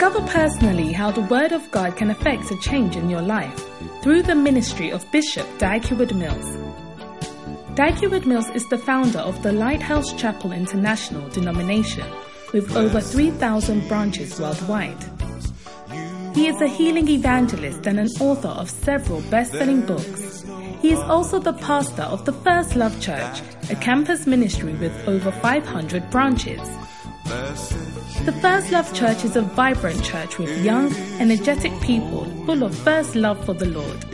Discover personally how the Word of God can affect a change in your life through the ministry of Bishop Dag Heward-Mills. Dag Heward-Mills is the founder of the Lighthouse Chapel International denomination with over 3,000 branches worldwide. He is a healing evangelist and an author of several best selling books. He is also the pastor of the First Love Church, a campus ministry with over 500 branches. The First Love Church is a vibrant church with young, energetic people full of first love for the Lord.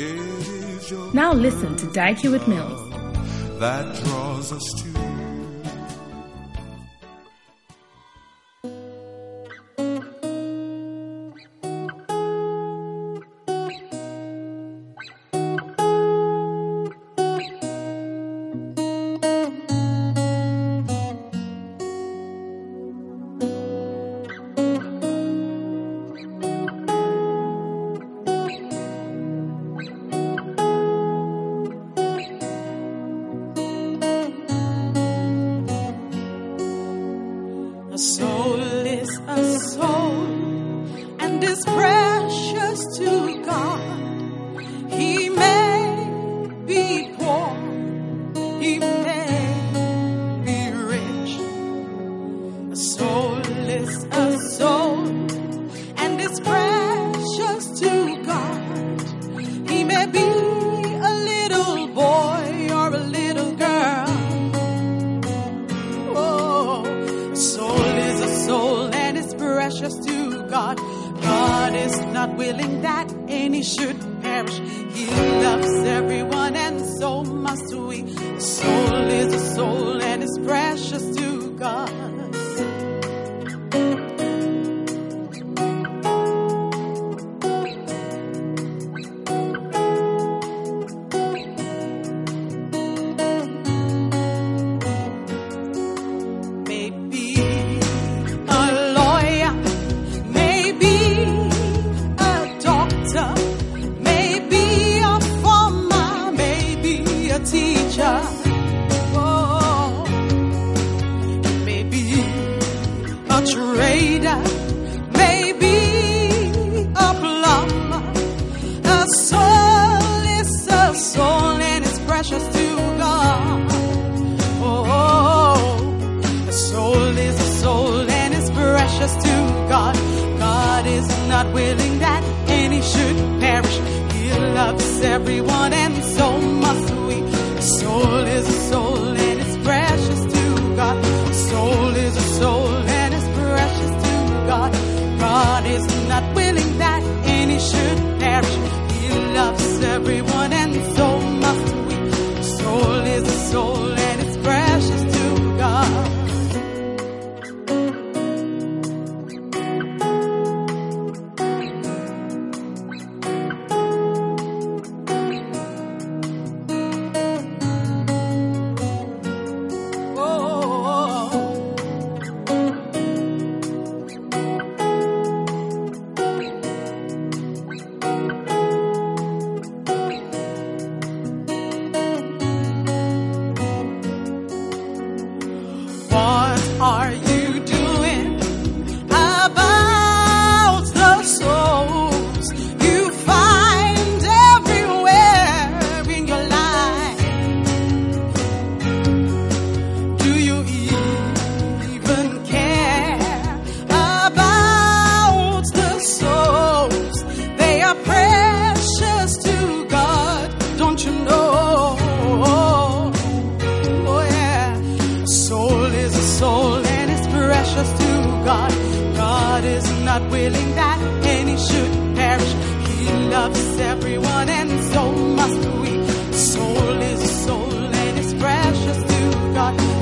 Now listen to Dag Heward-Mills. that draws us to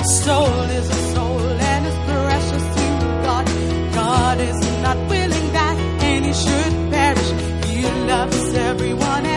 soul is a soul and is precious to God. God is not willing that any should perish. He loves everyone.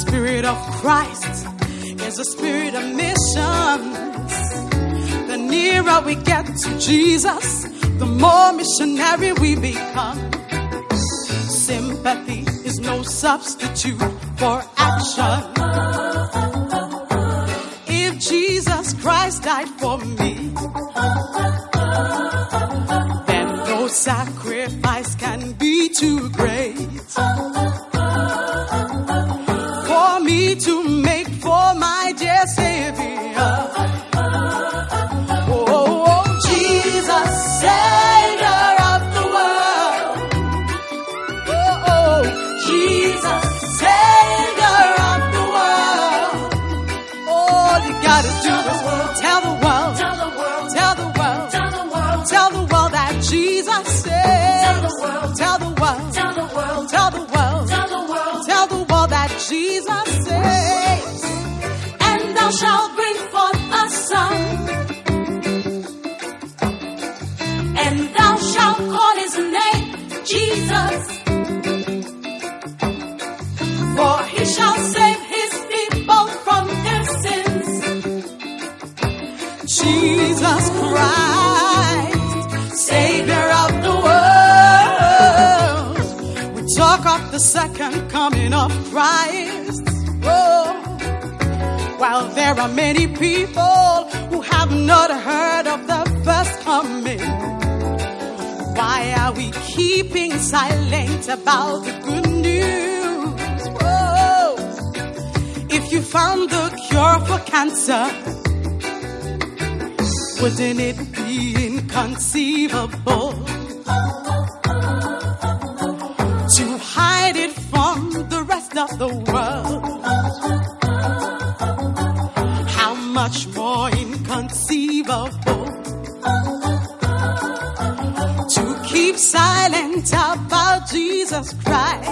spirit of Christ is a spirit of mission. The nearer we get to Jesus, the more missionary we become. Sympathy is no substitute for action. Jesus. For he shall save his people from their sins. Jesus Christ, Savior of the world. We talk of the second coming of Christ. Oh, While there are many people keeping silent about the good news? If you found the cure for cancer, wouldn't it be inconceivable to hide it from the rest of the world? Jesus Christ.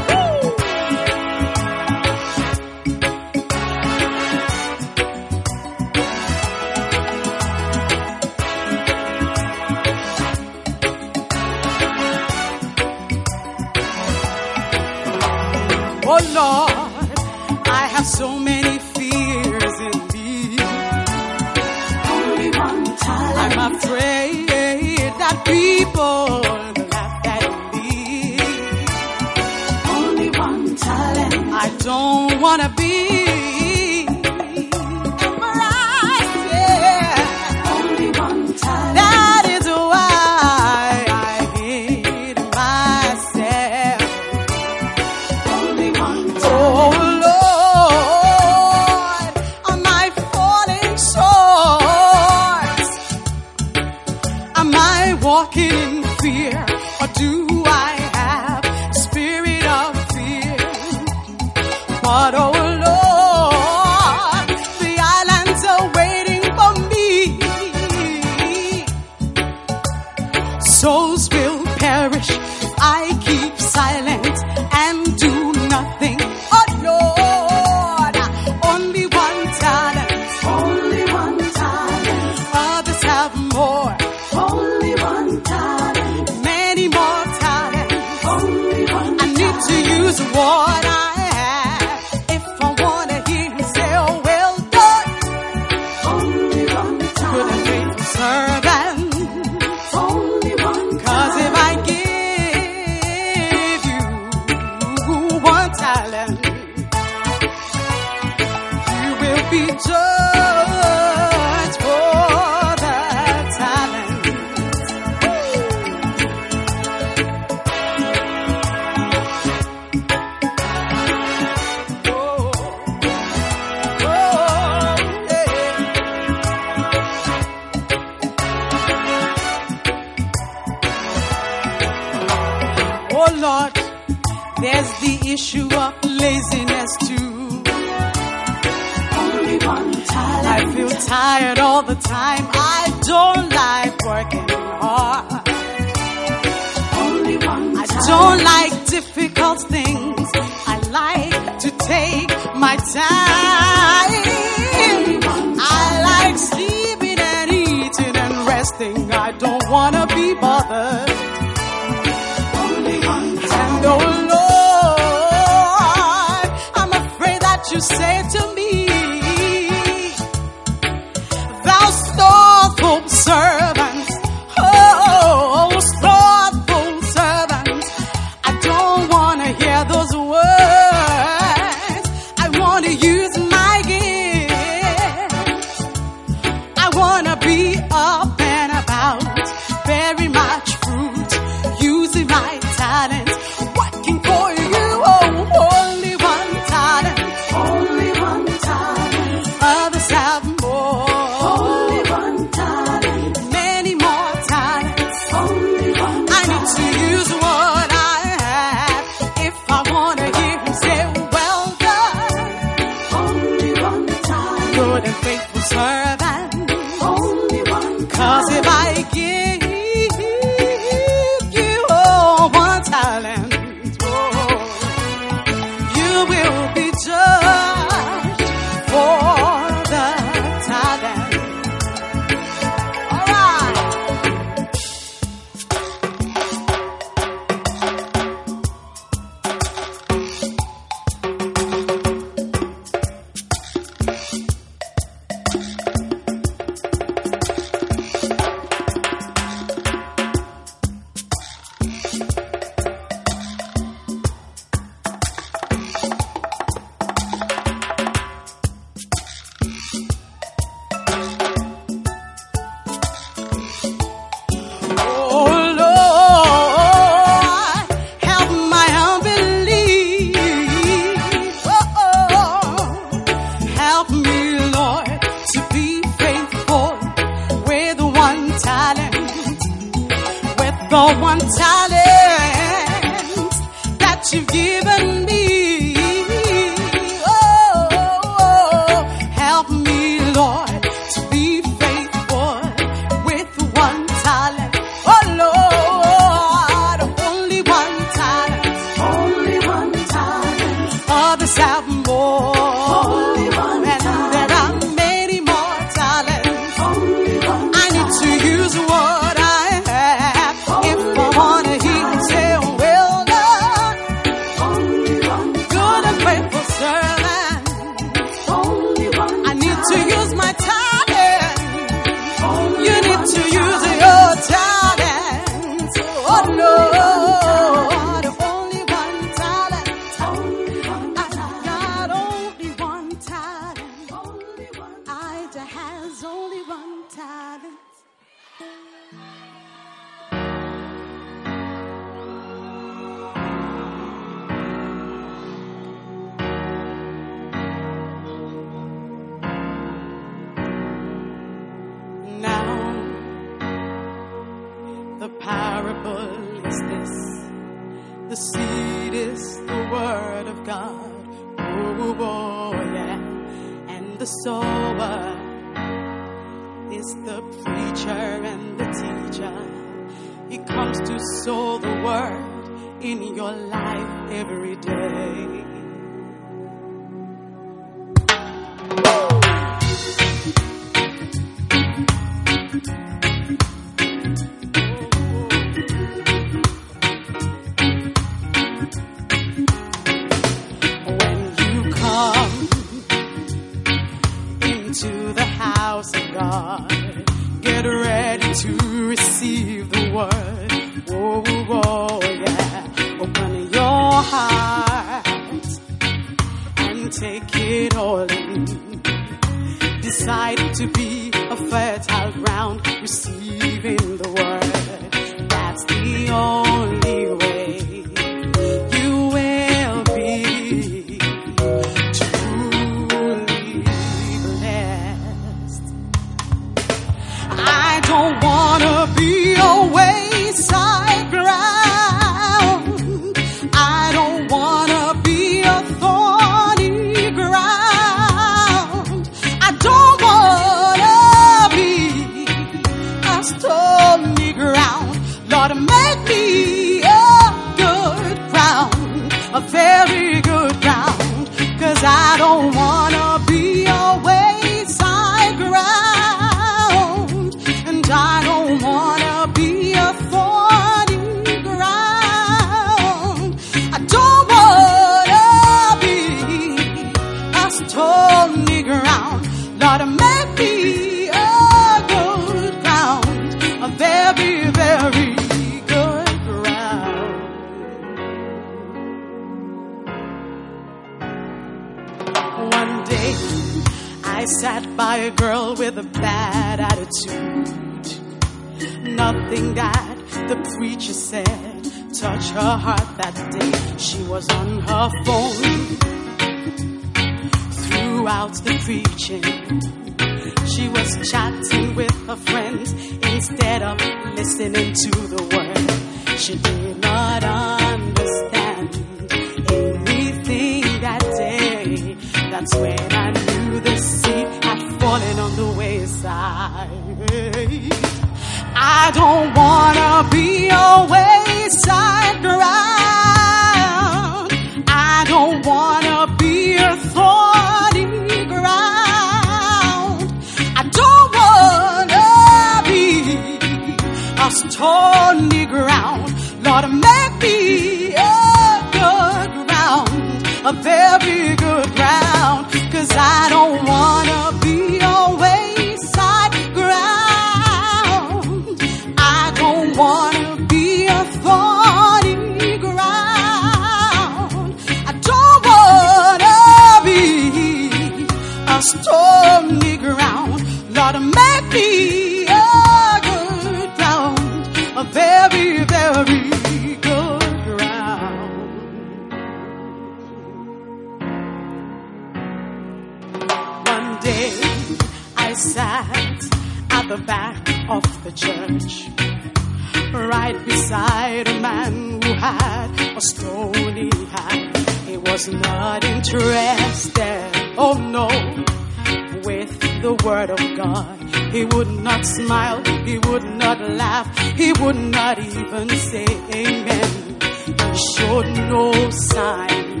He would not smile. He would not laugh. He would not even say amen. He showed no sign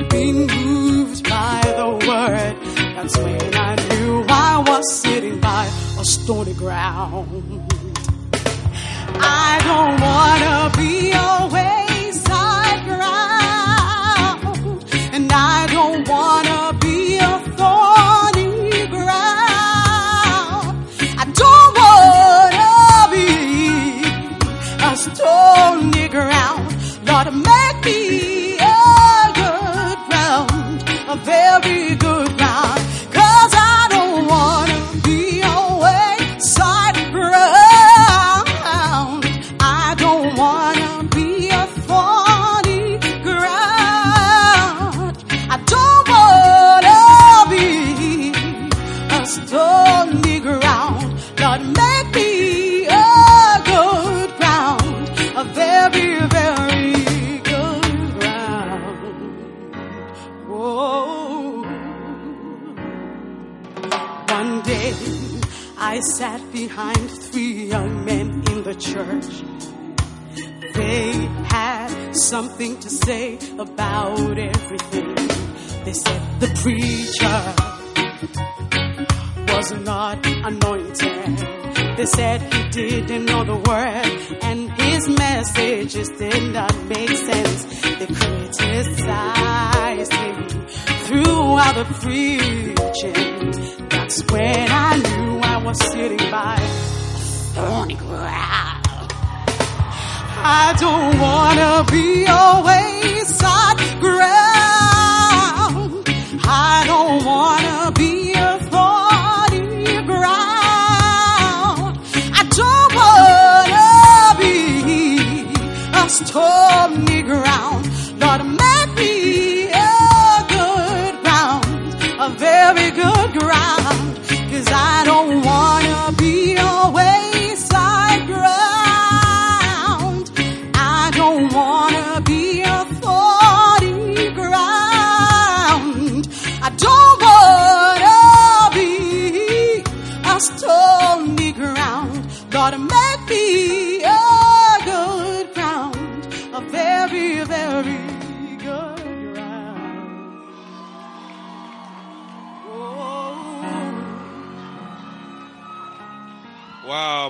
of being moved by the word. That's when I knew I was sitting by a stony ground. I don't wanna be away. ought to make me a good round, a very good. Something to say about everything. They said the preacher was not anointed. They said he didn't know the word and his messages did not make sense. They criticized him throughout the preaching. That's when I knew I was sitting by thorny ground. I don't wanna be a wayside ground. I don't wanna be a thorny ground. I don't wanna be a stormy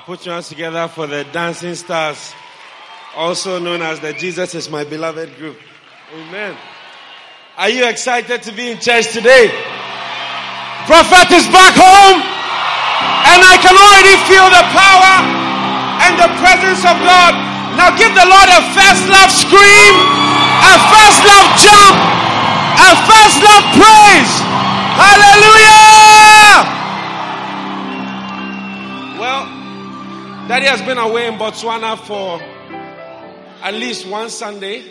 put your hands together for the Dancing Stars, also known as the Jesus is My Beloved group. Amen. Are you excited to be in church today? Prophet is back home, and I can already feel the power and the presence of God. Now give the Lord a first love scream, a first love jump, a first love praise. Hallelujah! Daddy has been away in Botswana for at least one Sunday,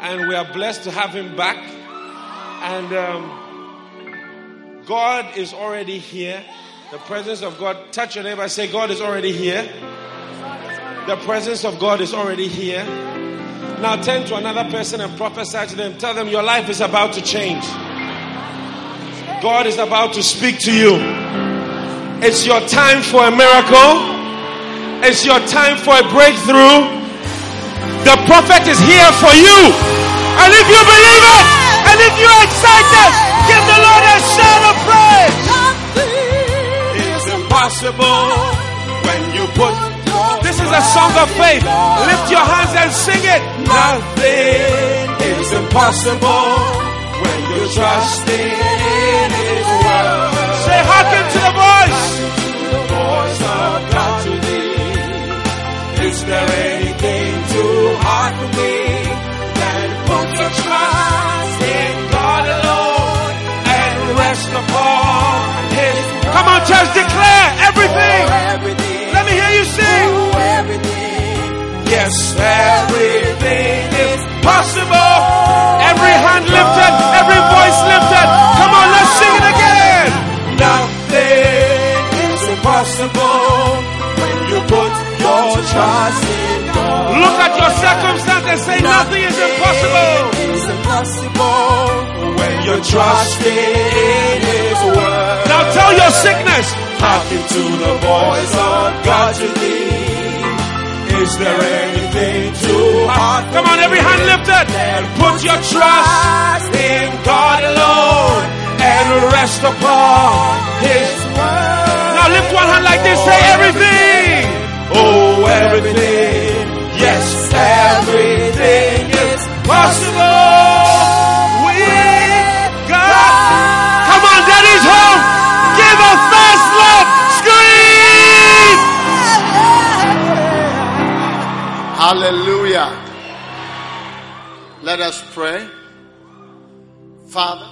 and we are blessed to have him back. And um, God is already here. The presence of God. Touch your neighbor. Say, God is already here. The presence of God is already here. Now turn to another person and prophesy to them. Tell them your life is about to change. God is about to speak to you. It's your time for a miracle. It's your time for a breakthrough. The prophet is here for you. And if you believe it, and if you're excited, give the Lord a shout of praise. It's impossible when you put this is a song of faith. Lift your hands and sing it. Nothing is impossible when you trust in there anything too hard for me? Then put your trust in God alone and rest upon His. Come on, church, declare everything. Let me hear you sing. Yes, everything and say nothing is impossible. It's impossible When you trust in His word. Now tell your sickness. Hearken to the voice of God to thee. Is there anything too hard? Come on, every hand lifted. And put your trust in God alone and rest upon His word. Now lift one hand like this. Say everything. Oh, everything. Yes, everything is possible with God. Come on, Daddy's home. Give a fast love scream. Hallelujah. Let us pray. Father,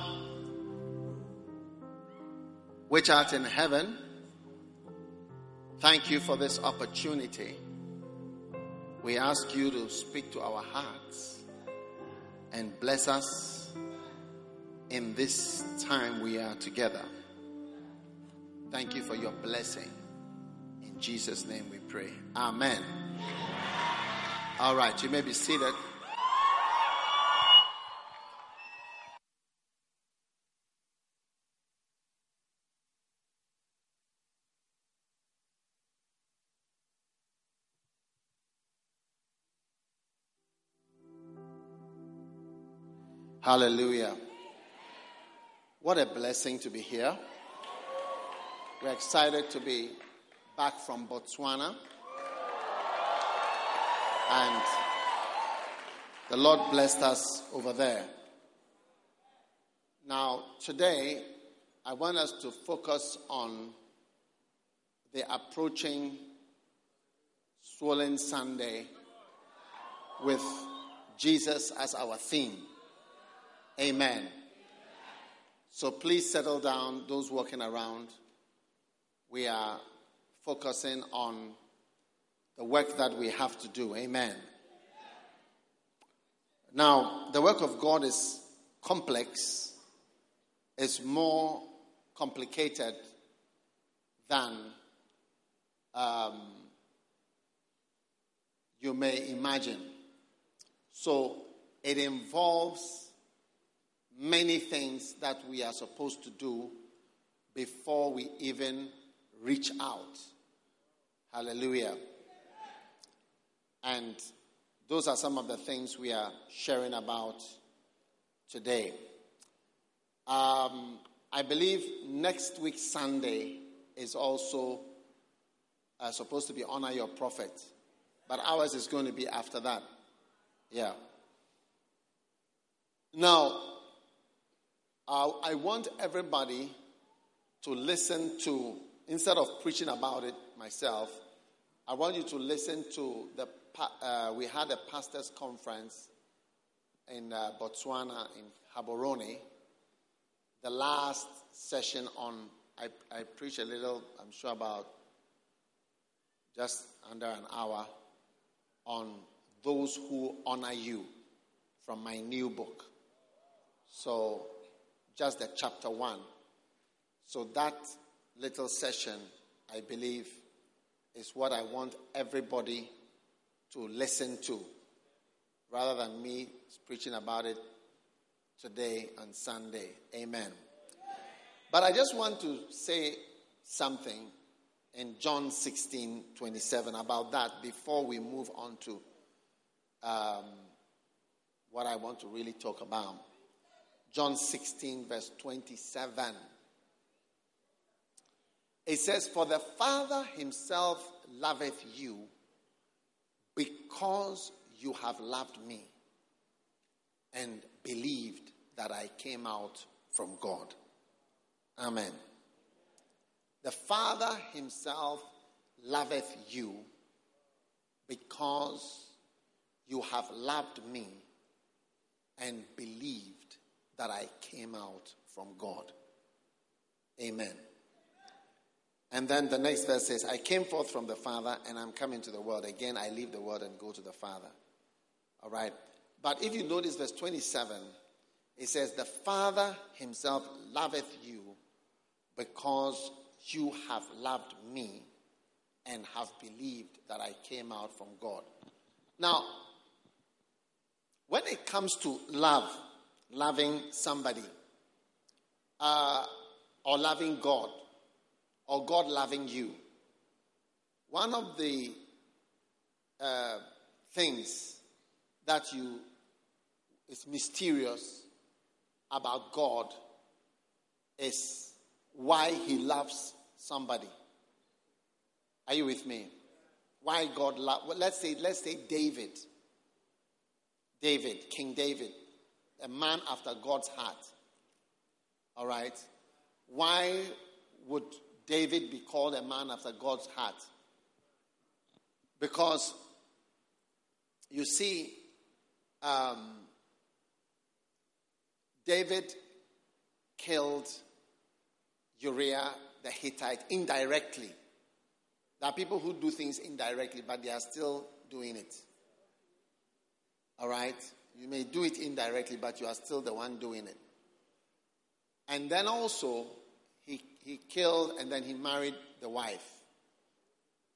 which art in heaven, thank you for this opportunity. We ask you to speak to our hearts and bless us in this time we are together. Thank you for your blessing. In Jesus' name we pray. Amen. All right, you may be seated. Hallelujah. What a blessing to be here. We're excited to be back from Botswana. And the Lord blessed us over there. Now, today, I want us to focus on the approaching Swollen Sunday with Jesus as our theme. Amen. So please settle down, those walking around. We are focusing on the work that we have to do. Amen. Now, the work of God is complex, is more complicated than um, you may imagine. So, it involves many things that we are supposed to do before we even reach out. Hallelujah. And those are some of the things we are sharing about today. Um, I believe next week, Sunday, is also uh, supposed to be Honor Your Prophet. But ours is going to be after that. Yeah. Now, uh, I want everybody to listen to, instead of preaching about it myself, I want you to listen to the. Uh, we had a pastors' conference in uh, Botswana, in Gaborone. The last session on, I, I preached a little, I'm sure about just under an hour on those who honor you from my new book. So, just the chapter one. So, that little session, I believe, is what I want everybody to listen to rather than me preaching about it today on Sunday. Amen. But I just want to say something in John 16 27 about that before we move on to um, what I want to really talk about. John 16, verse 27. It says, For the Father himself loveth you because you have loved me and believed that I came out from God. Amen. The Father himself loveth you because you have loved me and believed that I came out from God. Amen. And then the next verse says, I came forth from the Father and I'm coming to the world. Again, I leave the world and go to the Father. All right. But if you notice verse 27, it says, The Father himself loveth you because you have loved me and have believed that I came out from God. Now, when it comes to love, loving somebody, uh, or loving God, or God loving you, one of the uh, things that you is mysterious about God is why He loves somebody. Are you with me? Why God love? Well, let's say let's say David. David, King David, a man after God's heart. All right. Why would David be called a man after God's heart? Because you see, um, David killed Uriah the Hittite indirectly. There are people who do things indirectly, but they are still doing it. All right? You may do it indirectly, but you are still the one doing it. And then also, he, he killed and then he married the wife.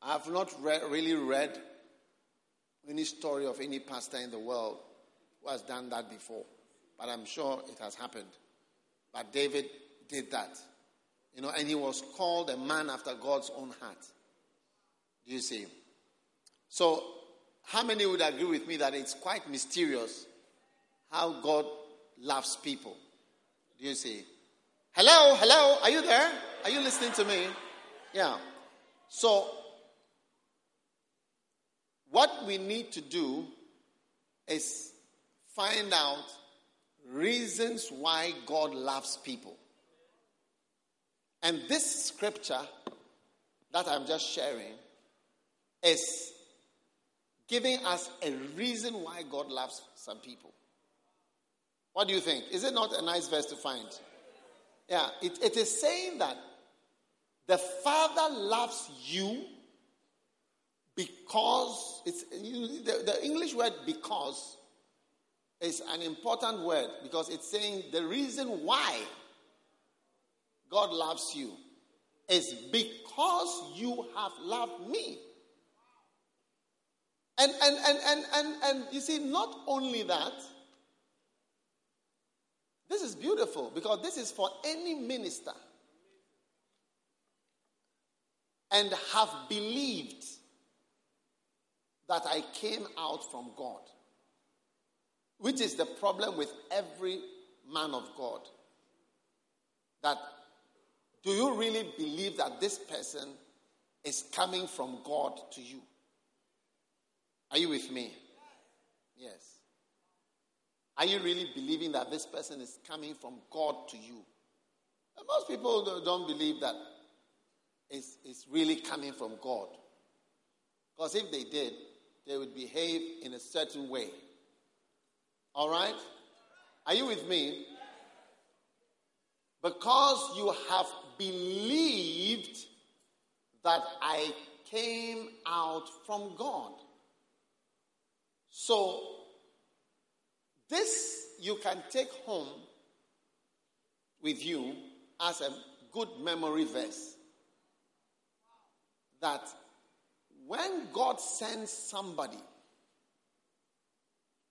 I have not re- really read any story of any pastor in the world who has done that before, but I'm sure it has happened. But David did that. You know, and he was called a man after God's own heart. Do you see? So, how many would agree with me that it's quite mysterious how God loves people. Do you see? Hello, hello, are you there? Are you listening to me? Yeah. So, what we need to do is find out reasons why God loves people. And this scripture that I'm just sharing is giving us a reason why God loves some people. What do you think? Is it not a nice verse to find? Yeah, it, it is saying that the Father loves you because it's you, the, the English word because is an important word because it's saying the reason why God loves you is because you have loved me. And and and and and, and you see, not only that, this is beautiful because this is for any minister and have believed that I came out from God, which is the problem with every man of God. That do you really believe that this person is coming from God to you? Are you with me? Yes. Are you really believing that this person is coming from God to you? And most people don't believe that it's, it's really coming from God. Because if they did, they would behave in a certain way. All right? Are you with me? Because you have believed that I came out from God. So, this you can take home with you as a good memory verse. That when God sends somebody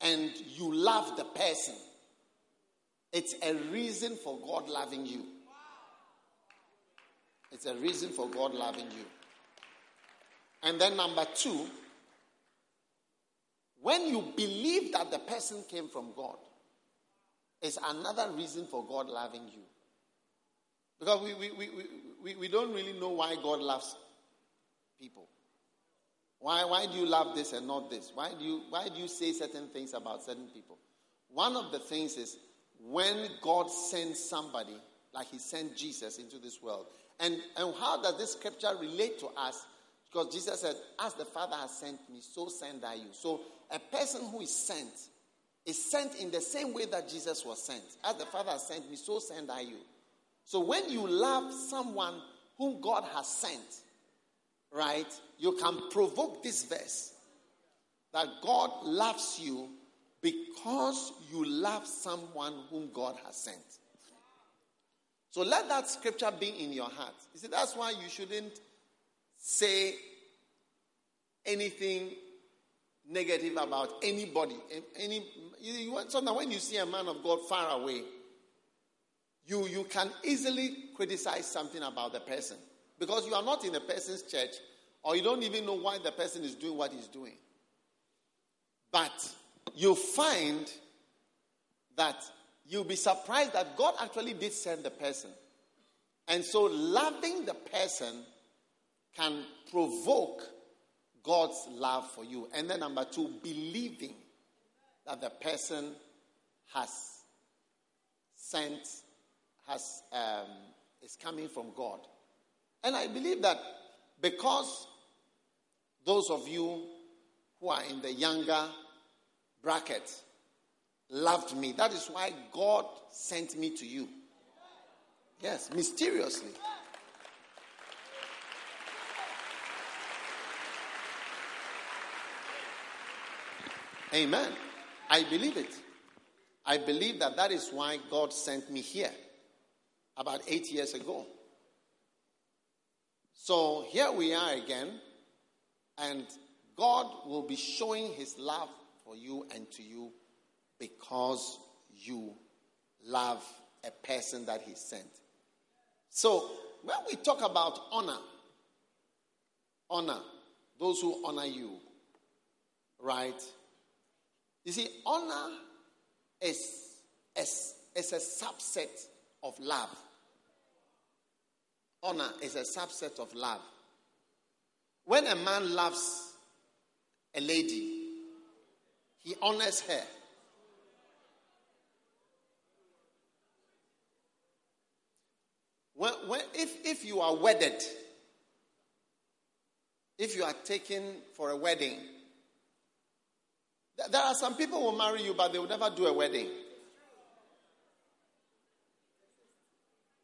and you love the person, it's a reason for God loving you. It's a reason for God loving you. And then, number two, when you believe that the person came from God, is another reason for God loving you. Because we, we, we, we, we don't really know why God loves people. Why, why do you love this and not this? Why do, you, why do you say certain things about certain people? One of the things is when God sends somebody, like He sent Jesus into this world. And, and how does this scripture relate to us? Because Jesus said, As the Father has sent me, so send I you. So a person who is sent is sent in the same way that Jesus was sent. As the Father has sent me, so send I you. So when you love someone whom God has sent, right, you can provoke this verse that God loves you because you love someone whom God has sent. So let that scripture be in your heart. You see, that's why you shouldn't say anything negative about anybody. Any, you, when you see a man of God far away, you, you can easily criticize something about the person because you are not in the person's church or you don't even know why the person is doing what he's doing. But you find that you'll be surprised that God actually did send the person. And so loving the person can provoke God's love for you. And then number two, believing that the person has sent, has um, is coming from God. And I believe that because those of you who are in the younger bracket loved me, that is why God sent me to you. Yes, mysteriously. Amen. I believe it. I believe that that is why God sent me here about eight years ago. So here we are again, and God will be showing his love for you and to you because you love a person that he sent. So when we talk about honor, honor, those who honor you, right? You see, honor is is, is a subset of love. Honor is a subset of love. When a man loves a lady, he honors her. When, when, if, if you are wedded, if you are taken for a wedding, there are some people who will marry you, but they will never do a wedding.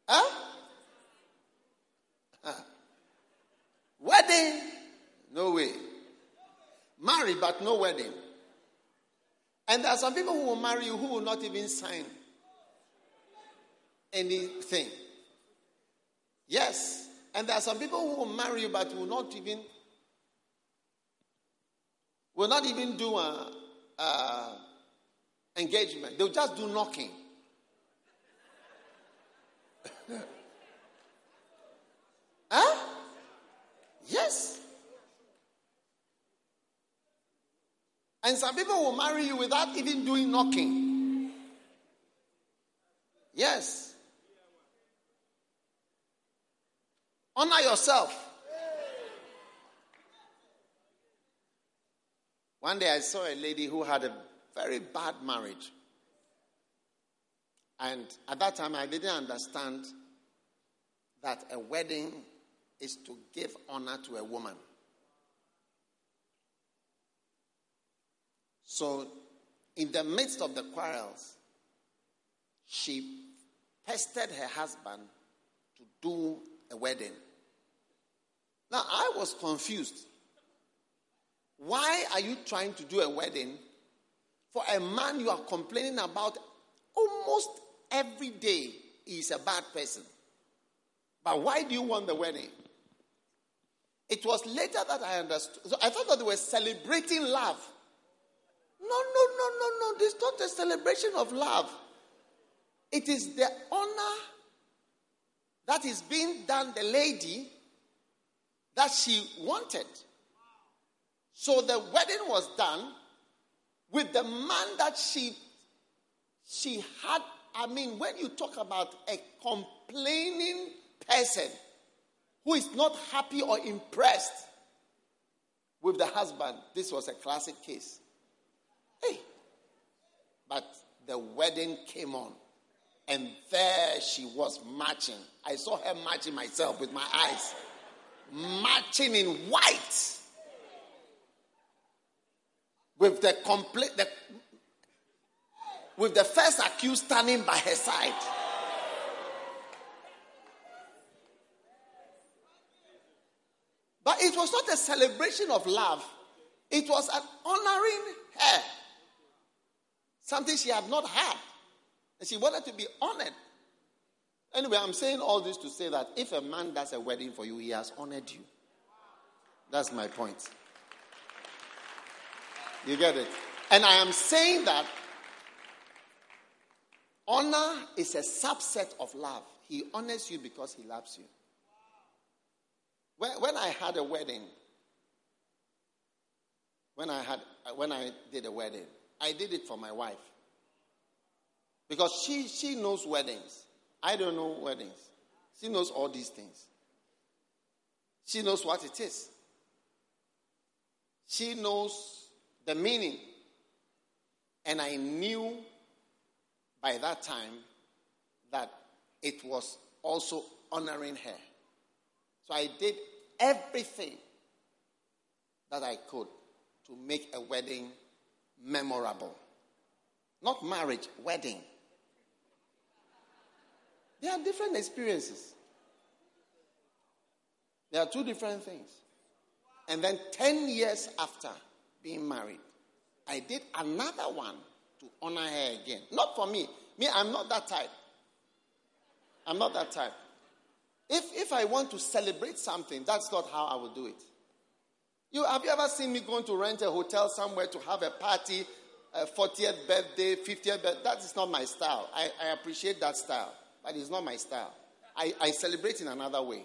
Huh? huh? Wedding? No way. Marry, but no wedding. And there are some people who will marry you who will not even sign anything. Yes. And there are some people who will marry you but will not even will not even do a, a engagement. They'll just do knocking. huh? Yes. And some people will marry you without even doing knocking. Yes. Honor yourself. One day I saw a lady who had a very bad marriage. And at that time I didn't understand that a wedding is to give honor to a woman. So, in the midst of the quarrels, she pestered her husband to do a wedding. Now, I was confused. Why are you trying to do a wedding for a man you are complaining about almost every day is a bad person? But why do you want the wedding? It was later that I understood. So I thought that they were celebrating love. No, no, no, no, no. This is not a celebration of love. It is the honor that is being done the lady that she wanted. So the wedding was done with the man that she she had. I mean, when you talk about a complaining person who is not happy or impressed with the husband, this was a classic case. Hey. But the wedding came on. And there she was marching. I saw her marching myself with my eyes. Marching in white. With the complete the, with the first accused standing by her side. But it was not a celebration of love. It was an honoring her something she had not had. And she wanted to be honored. Anyway, I'm saying all this to say that if a man does a wedding for you, he has honored you. That's my point. You get it? And I am saying that honor is a subset of love. He honors you because he loves you. When, when I had a wedding, when I had when I did a wedding, I did it for my wife. Because she, she knows weddings. I don't know weddings. She knows all these things. She knows what it is. She knows the meaning. And I knew by that time that it was also honoring her. So I did everything that I could to make a wedding memorable. Not marriage, wedding. There are different experiences. There are two different things. And then 10 years after being married, I did another one to honor her again. Not for me. Me, I'm not that type. I'm not that type. If, if I want to celebrate something, that's not how I will do it. You, have you ever seen me going to rent a hotel somewhere to have a party, a 40th birthday, 50th birthday? That is not my style. I, I appreciate that style, but it's not my style. I, I celebrate in another way.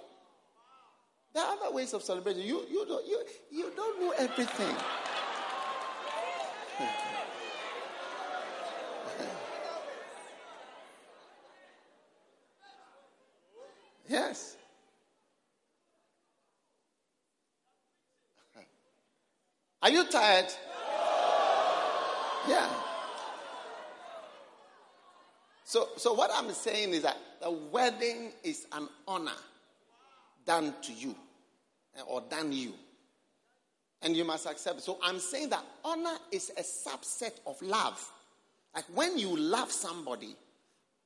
There are other ways of celebrating. You, you, don't, you, you don't know everything. yes. Are you tired? Yeah. So, so what I'm saying is that the wedding is an honor done to you or done you. And you must accept. So I'm saying that honor is a subset of love. Like when you love somebody,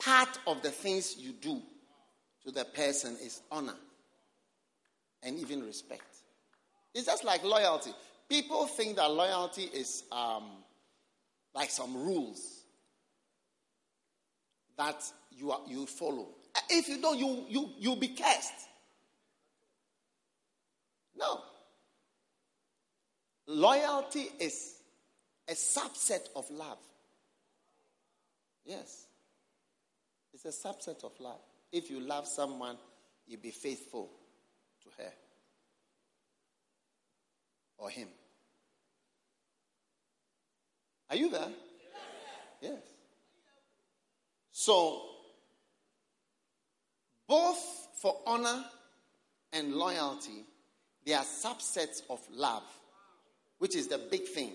part of the things you do to the person is honor and even respect. It's just like loyalty. People think that loyalty is um, like some rules that you, are, you follow. If you don't, you, you, you'll be cursed. No. Loyalty is a subset of love. Yes. It's a subset of love. If you love someone, you be faithful to her or him. Are you there? Yes. So, both for honor and loyalty, they are subsets of love, which is the big thing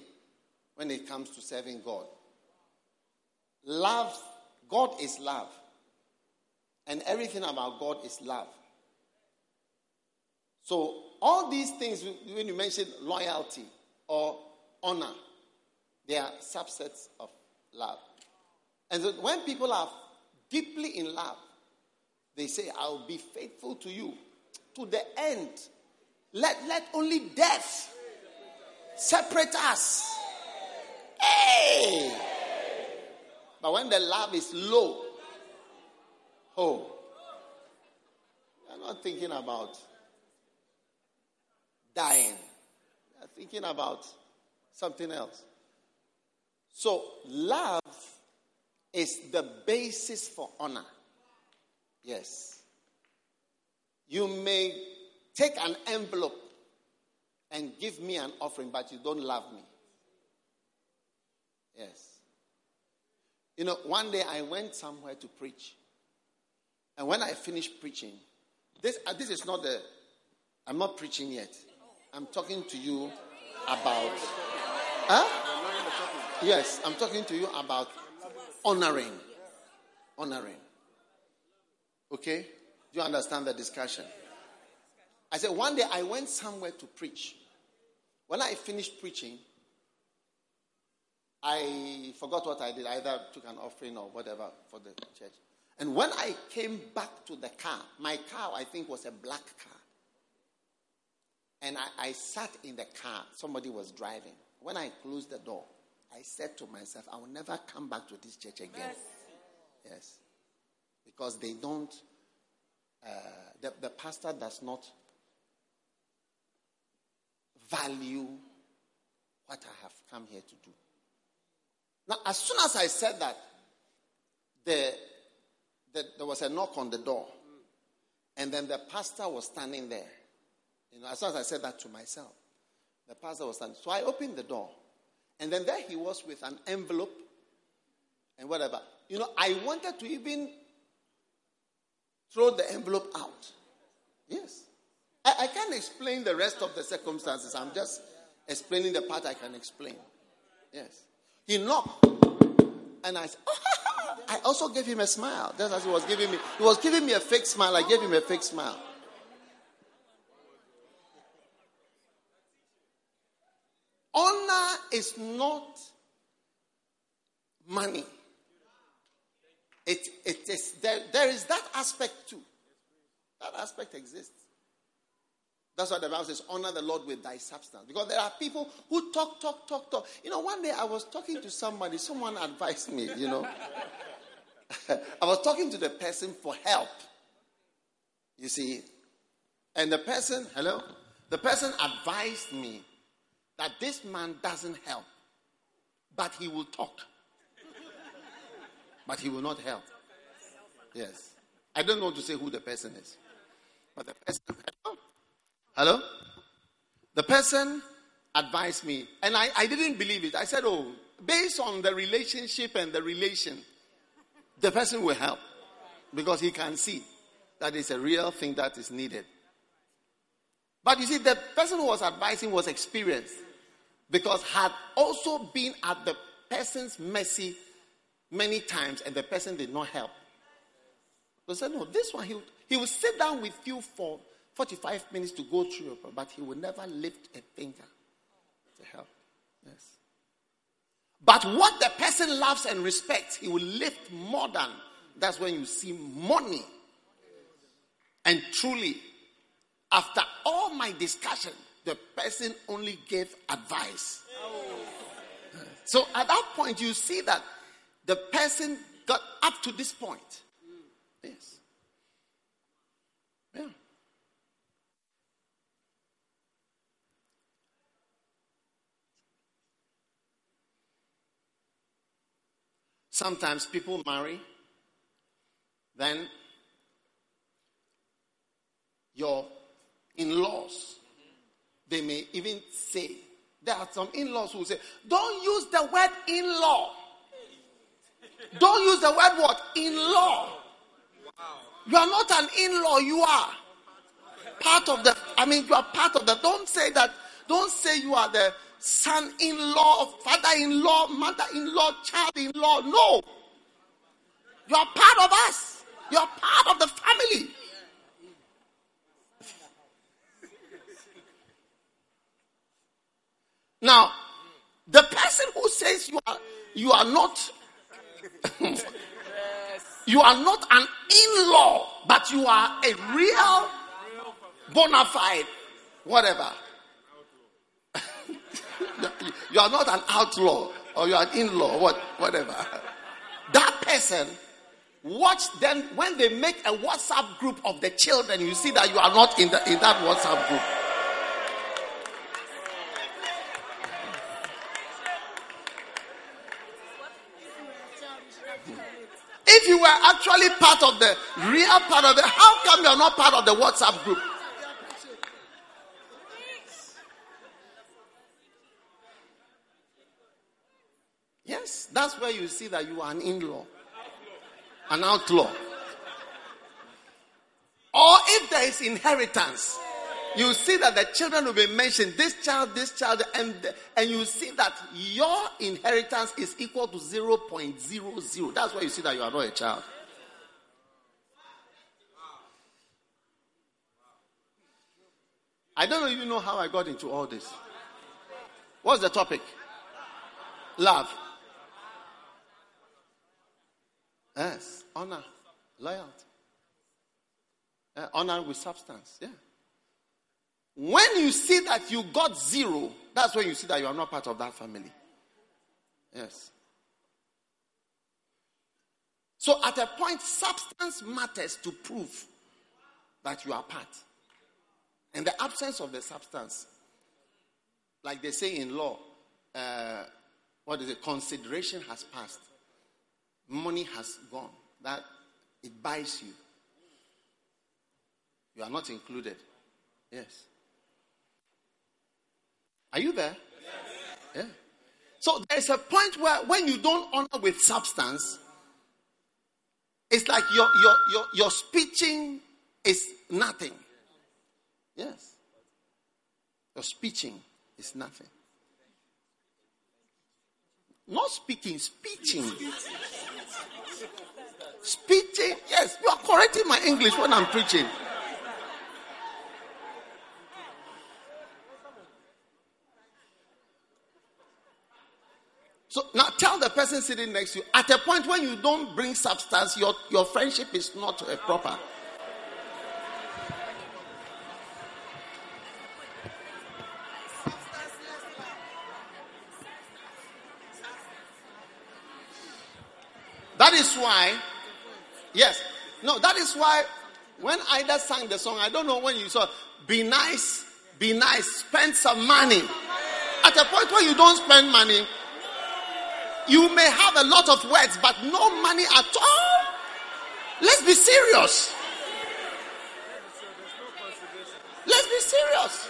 when it comes to serving God. Love, God is love. And everything about God is love. So, all these things, when you mention loyalty or honor, they are subsets of love. And so when people are deeply in love, they say, I'll be faithful to you to the end. Let, let only death separate us. Hey! But when the love is low, oh, you're not thinking about dying. You're thinking about something else. So, love is the basis for honor. Yes. You may take an envelope and give me an offering, but you don't love me. Yes. You know, one day I went somewhere to preach. And when I finished preaching, this, uh, this is not the, I'm not preaching yet. I'm talking to you about, huh? Yes, I'm talking to you about honoring. Honoring. Okay? Do you understand the discussion? I said, one day I went somewhere to preach. When I finished preaching, I forgot what I did. I either took an offering or whatever for the church. And when I came back to the car, my car, I think, was a black car. And I, I sat in the car. Somebody was driving. When I closed the door, I said to myself, I will never come back to this church again. Yes. yes. Because they don't, uh, the, the pastor does not value what I have come here to do. Now, as soon as I said that, the, the, there was a knock on the door. And then the pastor was standing there. You know, as soon as I said that to myself, the pastor was standing. So I opened the door. And then there he was with an envelope and whatever. You know, I wanted to even throw the envelope out. Yes. I, I can't explain the rest of the circumstances. I'm just explaining the part I can explain. Yes. He knocked. And I said, I also gave him a smile. Just as he was giving me. He was giving me a fake smile. I gave him a fake smile. Honor is not money. It, it is, there, there is that aspect too. That aspect exists. That's why the Bible says, honor the Lord with thy substance. Because there are people who talk, talk, talk, talk. You know, one day I was talking to somebody, someone advised me, you know. I was talking to the person for help. You see. And the person, hello? The person advised me that this man doesn't help, but he will talk. but he will not help. Yes. I don't want to say who the person is. But the person, hello? Hello? The person advised me, and I, I didn't believe it. I said, Oh, based on the relationship and the relation, the person will help because he can see. that is a real thing that is needed. But you see, the person who was advising was experienced because had also been at the person's mercy many times and the person did not help. They said, No, this one, he, he will sit down with you for 45 minutes to go through your problem, but he will never lift a finger to help. Yes. But what the person loves and respects, he will lift more than. That's when you see money. And truly, after all my discussion, the person only gave advice. So at that point, you see that the person got up to this point. Yes. Yeah. Sometimes people marry, then your in laws, they may even say, there are some in laws who say, don't use the word in law. Don't use the word what? In law. You are not an in law, you are part of the, I mean, you are part of the, don't say that, don't say you are the son in law, father in law, mother in law, child in law. No. You are part of us, you are part of the family. Now, the person who says you are you are not you are not an in-law, but you are a real bona fide whatever. You are not an outlaw or you are an in-law, what whatever. That person watch them when they make a WhatsApp group of the children, you see that you are not in the in that WhatsApp group. If you were actually part of the real part of it, how come you're not part of the WhatsApp group? Yes, that's where you see that you are an in law, an outlaw. Or if there is inheritance, you see that the children will be mentioned this child, this child, and, and you see that your inheritance is equal to 0.00. That's why you see that you are not a child. I don't even know how I got into all this. What's the topic? Love. Yes, honor, loyalty. Uh, honor with substance. Yeah. When you see that you got zero, that's when you see that you are not part of that family. Yes. So at a point, substance matters to prove that you are part. And the absence of the substance, like they say in law, uh, what is it? Consideration has passed. Money has gone. That it buys you. You are not included. Yes. Are you there? Yeah. So there's a point where when you don't honor with substance, it's like your your your your speeching is nothing. Yes. Your speeching is nothing. Not speaking, speeching. Speeching, yes, you are correcting my English when I'm preaching. So now tell the person sitting next to you at a point when you don't bring substance, your, your friendship is not uh, proper. Why, yes, no, that is why when Ida sang the song, I don't know when you saw, be nice, be nice, spend some money. At a point where you don't spend money, you may have a lot of words, but no money at all. Let's be serious. Let's be serious.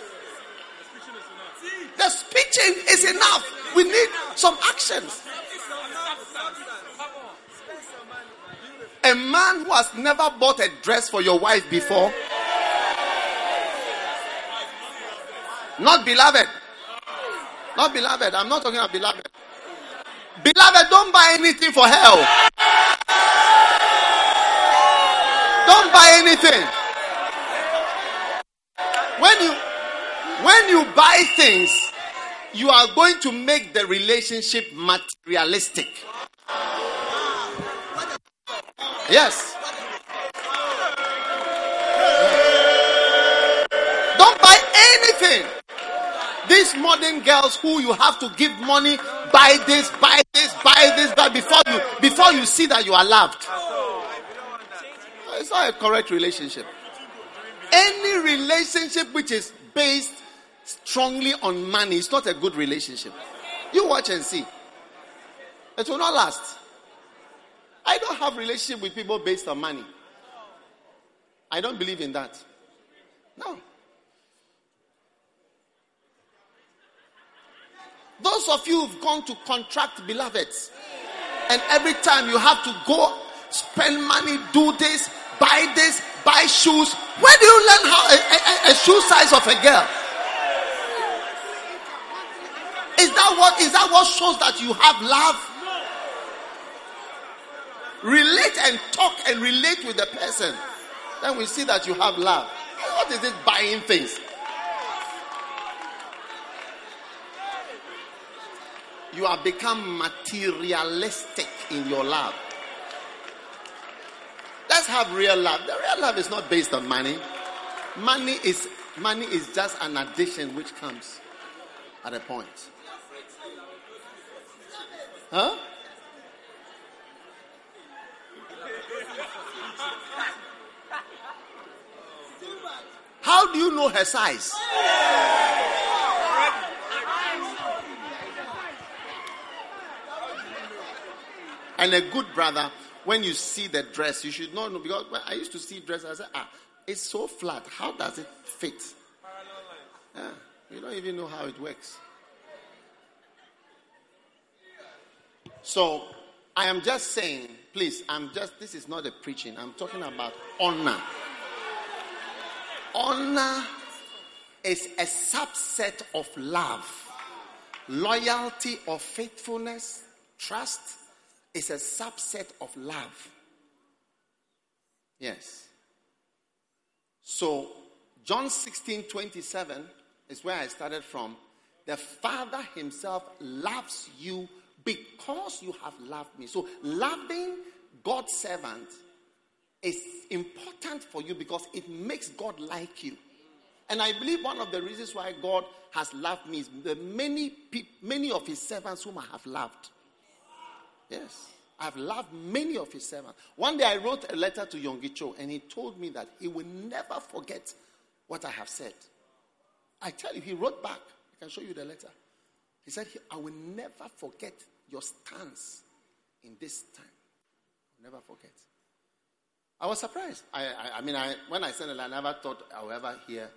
The speeching is enough. We need some actions. A man who has never bought a dress for your wife before. Not beloved. Not beloved. I'm not talking about beloved. Beloved, don't buy anything for hell. Don't buy anything. When you when you buy things, you are going to make the relationship materialistic. Yes. Don't buy anything. These modern girls who you have to give money, buy this, buy this, buy this, buy before you before you see that you are loved. It's not a correct relationship. Any relationship which is based strongly on money is not a good relationship. You watch and see. It will not last. I don't have relationship with people based on money. I don't believe in that. No. Those of you who've gone to contract beloveds, and every time you have to go spend money, do this, buy this, buy shoes. Where do you learn how a, a, a shoe size of a girl? Is that what is that what shows that you have love? Relate and talk and relate with the person. Then we see that you have love. What is it buying things? You have become materialistic in your love. Let's have real love. The real love is not based on money. Money is money is just an addition which comes at a point. Huh? How do you know her size? And a good brother, when you see the dress, you should not know because I used to see dress, I said, ah, it's so flat. How does it fit? Yeah, you don't even know how it works. So I am just saying, please, I'm just this is not a preaching, I'm talking about honor. Honor is a subset of love. Loyalty or faithfulness, trust is a subset of love. Yes. So, John 16 27 is where I started from. The Father Himself loves you because you have loved me. So, loving God's servant is important for you because it makes God like you. And I believe one of the reasons why God has loved me is the many many of his servants whom I have loved. Yes. I've loved many of his servants. One day I wrote a letter to Yonggi Cho and he told me that he will never forget what I have said. I tell you, he wrote back. I can show you the letter. He said, I will never forget your stance in this time. I'll never forget. I was surprised. I, I, I mean, I, when I sent it, I never thought I would ever hear,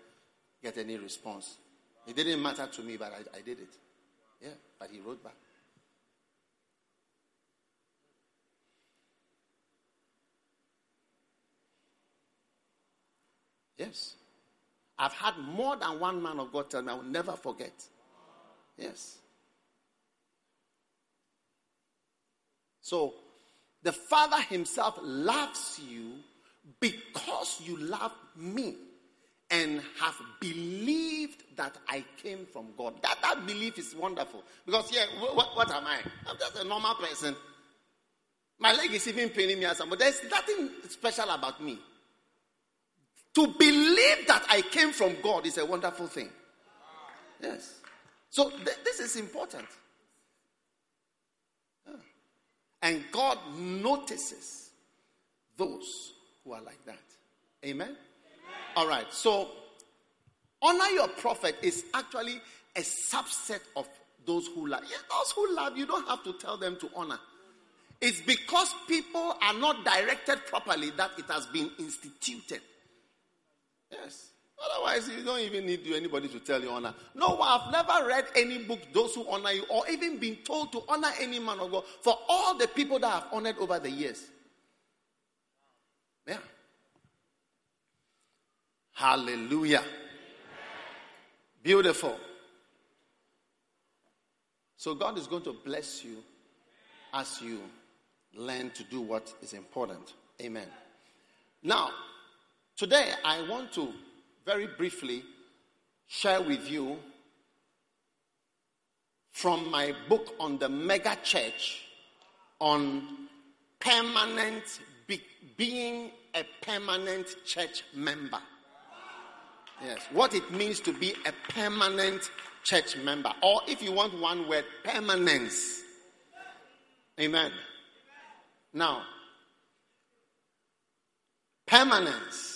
get any response. It didn't matter to me, but I, I did it. Yeah, but he wrote back. Yes. I've had more than one man of God tell me, I will never forget. Yes. So, the Father Himself loves you because you love me and have believed that I came from God. That, that belief is wonderful. Because, yeah, what, what am I? I'm just a normal person. My leg is even paining me as but there's nothing special about me. To believe that I came from God is a wonderful thing. Yes. So th- this is important. Yeah. And God notices those who are like that. Amen? Amen? All right. So honor your prophet is actually a subset of those who love. Yeah, those who love, you don't have to tell them to honor. It's because people are not directed properly that it has been instituted. Yes. Otherwise, you don't even need anybody to tell you honor. No, I've never read any book, those who honor you, or even been told to honor any man of God for all the people that I've honored over the years. Yeah. Hallelujah. Beautiful. So God is going to bless you as you learn to do what is important. Amen. Now, today I want to very briefly share with you from my book on the mega church on permanent be, being a permanent church member. Yes, what it means to be a permanent church member, or if you want one word, permanence. Amen. Now, permanence.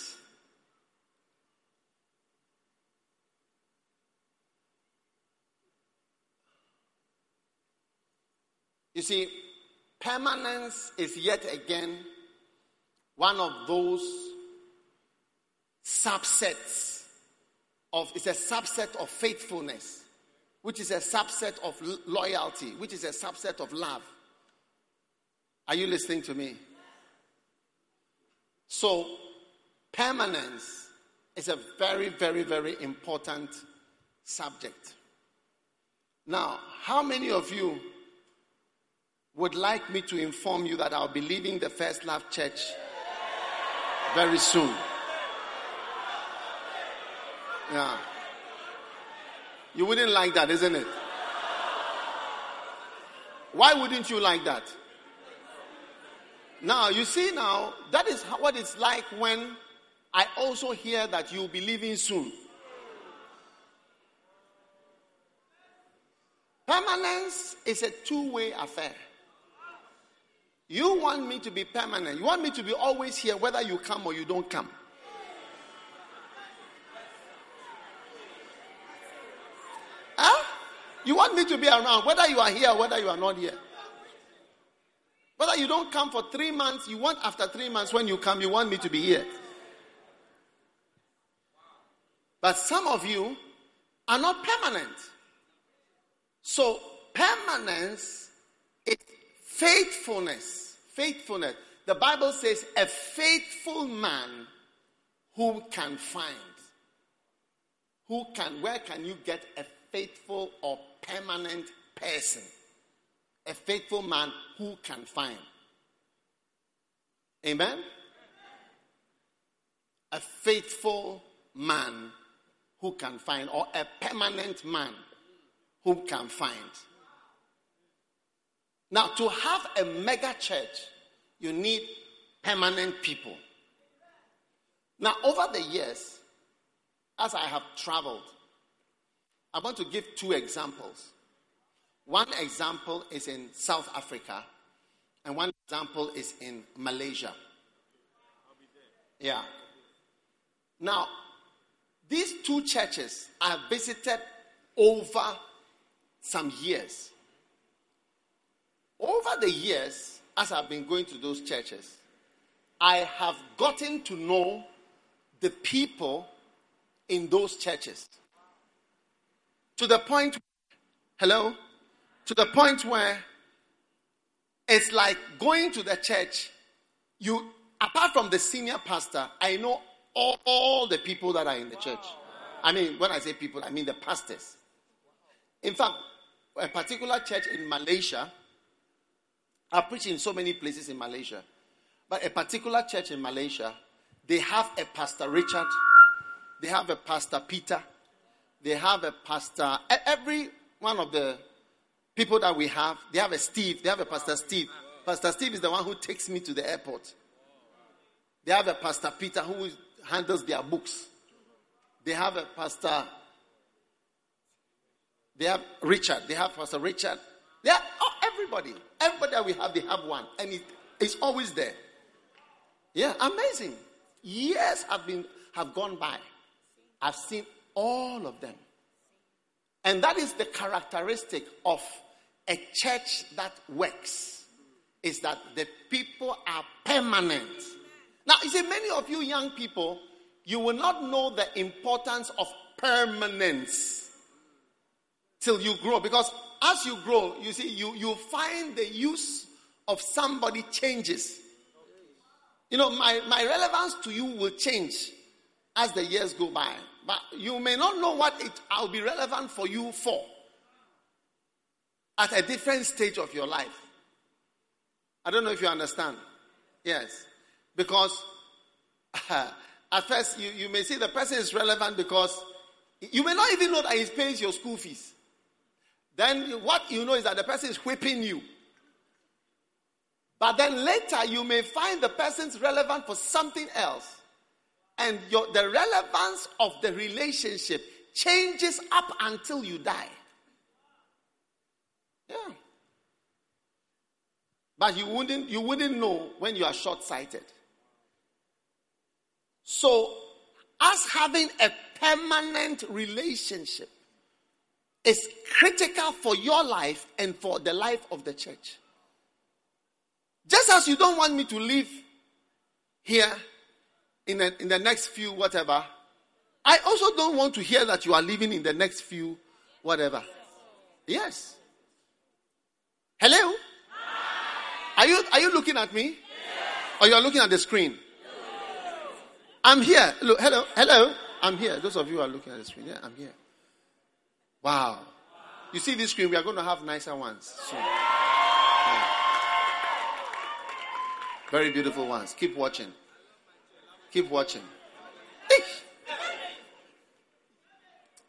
You see, permanence is yet again one of those subsets of, it's a subset of faithfulness, which is a subset of loyalty, which is a subset of love. Are you listening to me? So, permanence is a very, very, very important subject. Now, how many of you would like me to inform you that I'll be leaving the First Love Church very soon? Yeah. You wouldn't like that, isn't it? Why wouldn't you like that? Now, you see, now, that is what it's like when I also hear that you'll be leaving soon. Permanence is a two way affair. You want me to be permanent. You want me to be always here, whether you come or you don't come. You want me to be around, whether you are here or whether you are not here. Whether you don't come for three months, you want after three months, when you come, you want me to be here. But some of you are not permanent. So, permanence is faithfulness. Faithfulness. The Bible says, a faithful man who can find. Who can, where can you get a faithful or permanent person? A faithful man who can find. Amen? A faithful man who can find, or a permanent man who can find. Now, to have a mega church, you need permanent people. Now, over the years, as I have traveled, I want to give two examples. One example is in South Africa, and one example is in Malaysia. Yeah. Now, these two churches I visited over some years. Over the years, as I've been going to those churches, I have gotten to know the people in those churches. To the point, hello? To the point where it's like going to the church, you, apart from the senior pastor, I know all, all the people that are in the church. I mean, when I say people, I mean the pastors. In fact, a particular church in Malaysia, I preach in so many places in Malaysia, but a particular church in Malaysia, they have a Pastor Richard, they have a Pastor Peter, they have a Pastor, every one of the people that we have, they have a Steve, they have a Pastor Steve. Pastor Steve is the one who takes me to the airport. They have a Pastor Peter who handles their books. They have a Pastor they have Richard. They have Pastor Richard. They have everybody. Everybody that we have, they have one. And it, it's always there. Yeah, amazing. Years have been have gone by. I've seen all of them. And that is the characteristic of a church that works. Is that the people are permanent. Now, you see, many of you young people, you will not know the importance of permanence till you grow. Because as you grow, you see, you, you find the use of somebody changes. You know, my, my relevance to you will change as the years go by. But you may not know what it I'll be relevant for you for at a different stage of your life. I don't know if you understand. Yes. Because at first you, you may see the person is relevant because you may not even know that he pays your school fees. Then what you know is that the person is whipping you. But then later you may find the person's relevant for something else. And your, the relevance of the relationship changes up until you die. Yeah. But you wouldn't, you wouldn't know when you are short sighted. So, us having a permanent relationship is critical for your life and for the life of the church. Just as you don't want me to live here in the, in the next few whatever, I also don't want to hear that you are living in the next few whatever. Yes. Hello? Are you are you looking at me? Or you are looking at the screen? I'm here. Look, hello, hello. I'm here. Those of you are looking at the screen, yeah, I'm here. Wow. You see this screen, we are going to have nicer ones soon. Yeah. Very beautiful ones. Keep watching. Keep watching.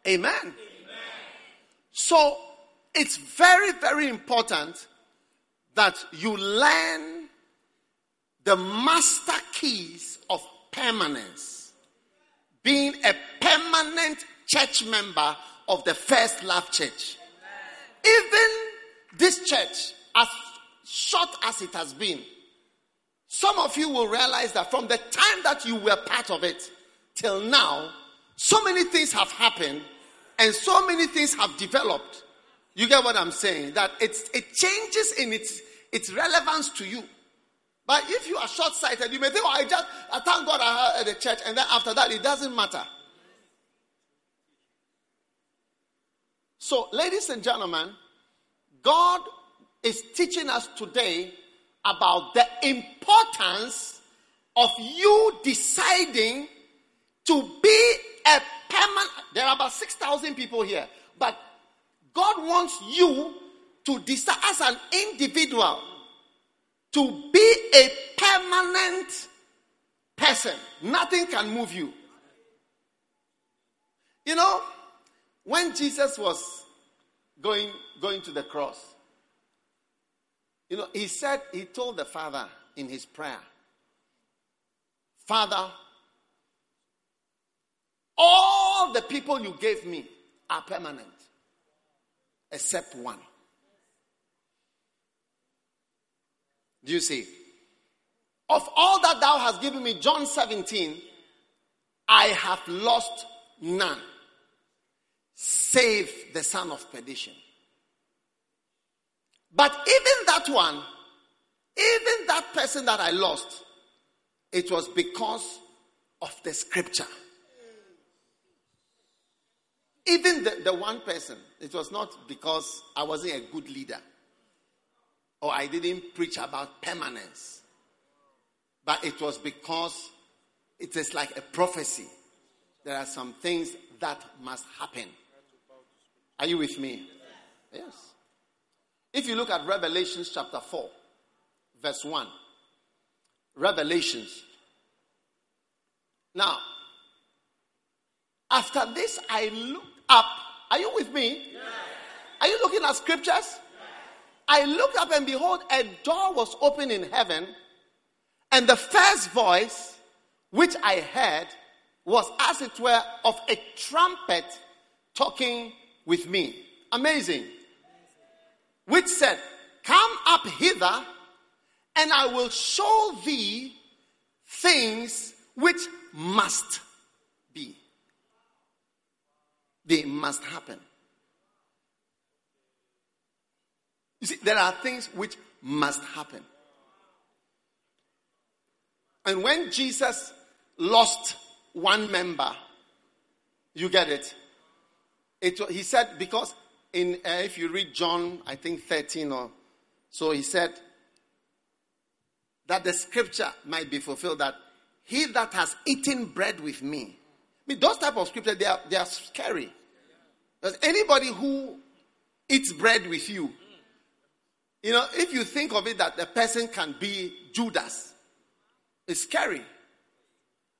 Amen. So it's very, very important that you learn the master keys of permanence. Being a permanent church member of the first love church. Even this church, as short as it has been, some of you will realize that from the time that you were part of it till now, so many things have happened and so many things have developed. You get what I'm saying? That it's, it changes in its, its relevance to you. But if you are short sighted, you may think, oh, I just, I thank God I at the church, and then after that, it doesn't matter. So, ladies and gentlemen, God is teaching us today about the importance of you deciding to be a permanent. There are about 6,000 people here, but God wants you to decide as an individual to be a permanent person. Nothing can move you. You know, when Jesus was going, going to the cross, you know, he said, he told the Father in his prayer, Father, all the people you gave me are permanent, except one. Do you see? Of all that thou hast given me, John 17, I have lost none, save the son of perdition. But even that one, even that person that I lost, it was because of the scripture. Even the, the one person, it was not because I wasn't a good leader or I didn't preach about permanence. But it was because it is like a prophecy. There are some things that must happen. Are you with me? Yes. If you look at Revelations chapter 4, verse 1, Revelations. Now, after this, I looked up. Are you with me? Yes. Are you looking at scriptures? I looked up and behold, a door was open in heaven, and the first voice which I heard was as it were of a trumpet talking with me. Amazing. Which said, Come up hither, and I will show thee things which must be. They must happen. You see, there are things which must happen. And when Jesus lost one member, you get it. It he said, because in uh, if you read John, I think 13 or so, he said, that the scripture might be fulfilled that he that has eaten bread with me. I mean, those type of scripture they are they are scary. Because anybody who eats bread with you, you know, if you think of it that the person can be Judas, it's scary.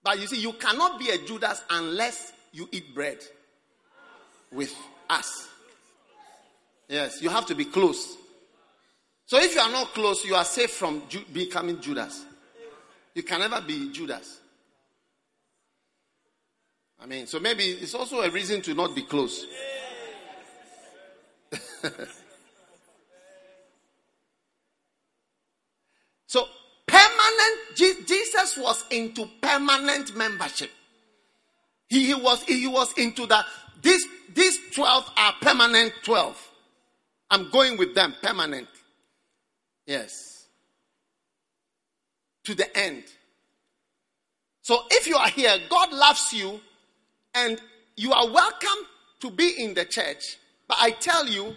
But you see, you cannot be a Judas unless you eat bread with us. Yes, you have to be close. So if you are not close, you are safe from Ju- becoming Judas. You can never be Judas. I mean, so maybe it's also a reason to not be close. so permanent Je- Jesus was into permanent membership. He, he was he was into that. These these twelve are permanent twelve. I'm going with them permanent. Yes. To the end. So if you are here, God loves you and you are welcome to be in the church. But I tell you,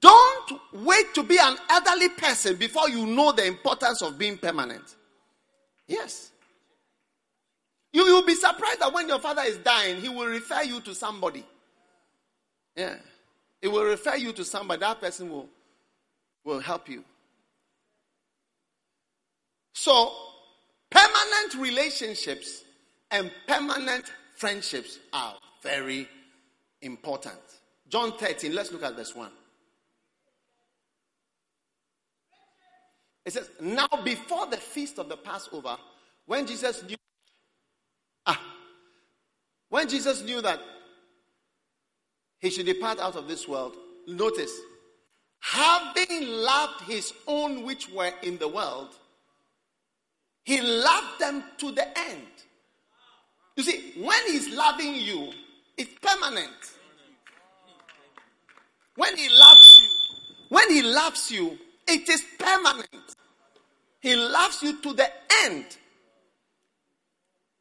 don't wait to be an elderly person before you know the importance of being permanent. Yes. You will be surprised that when your father is dying, he will refer you to somebody. Yeah. He will refer you to somebody. That person will, will help you. So, permanent relationships and permanent friendships are very important. John 13, let's look at this one. It says, Now before the feast of the Passover, when Jesus knew, when Jesus knew that he should depart out of this world, notice, having loved his own which were in the world, he loved them to the end. You see, when he's loving you, it's permanent. When he loves you, when he loves you, it is permanent. He loves you to the end.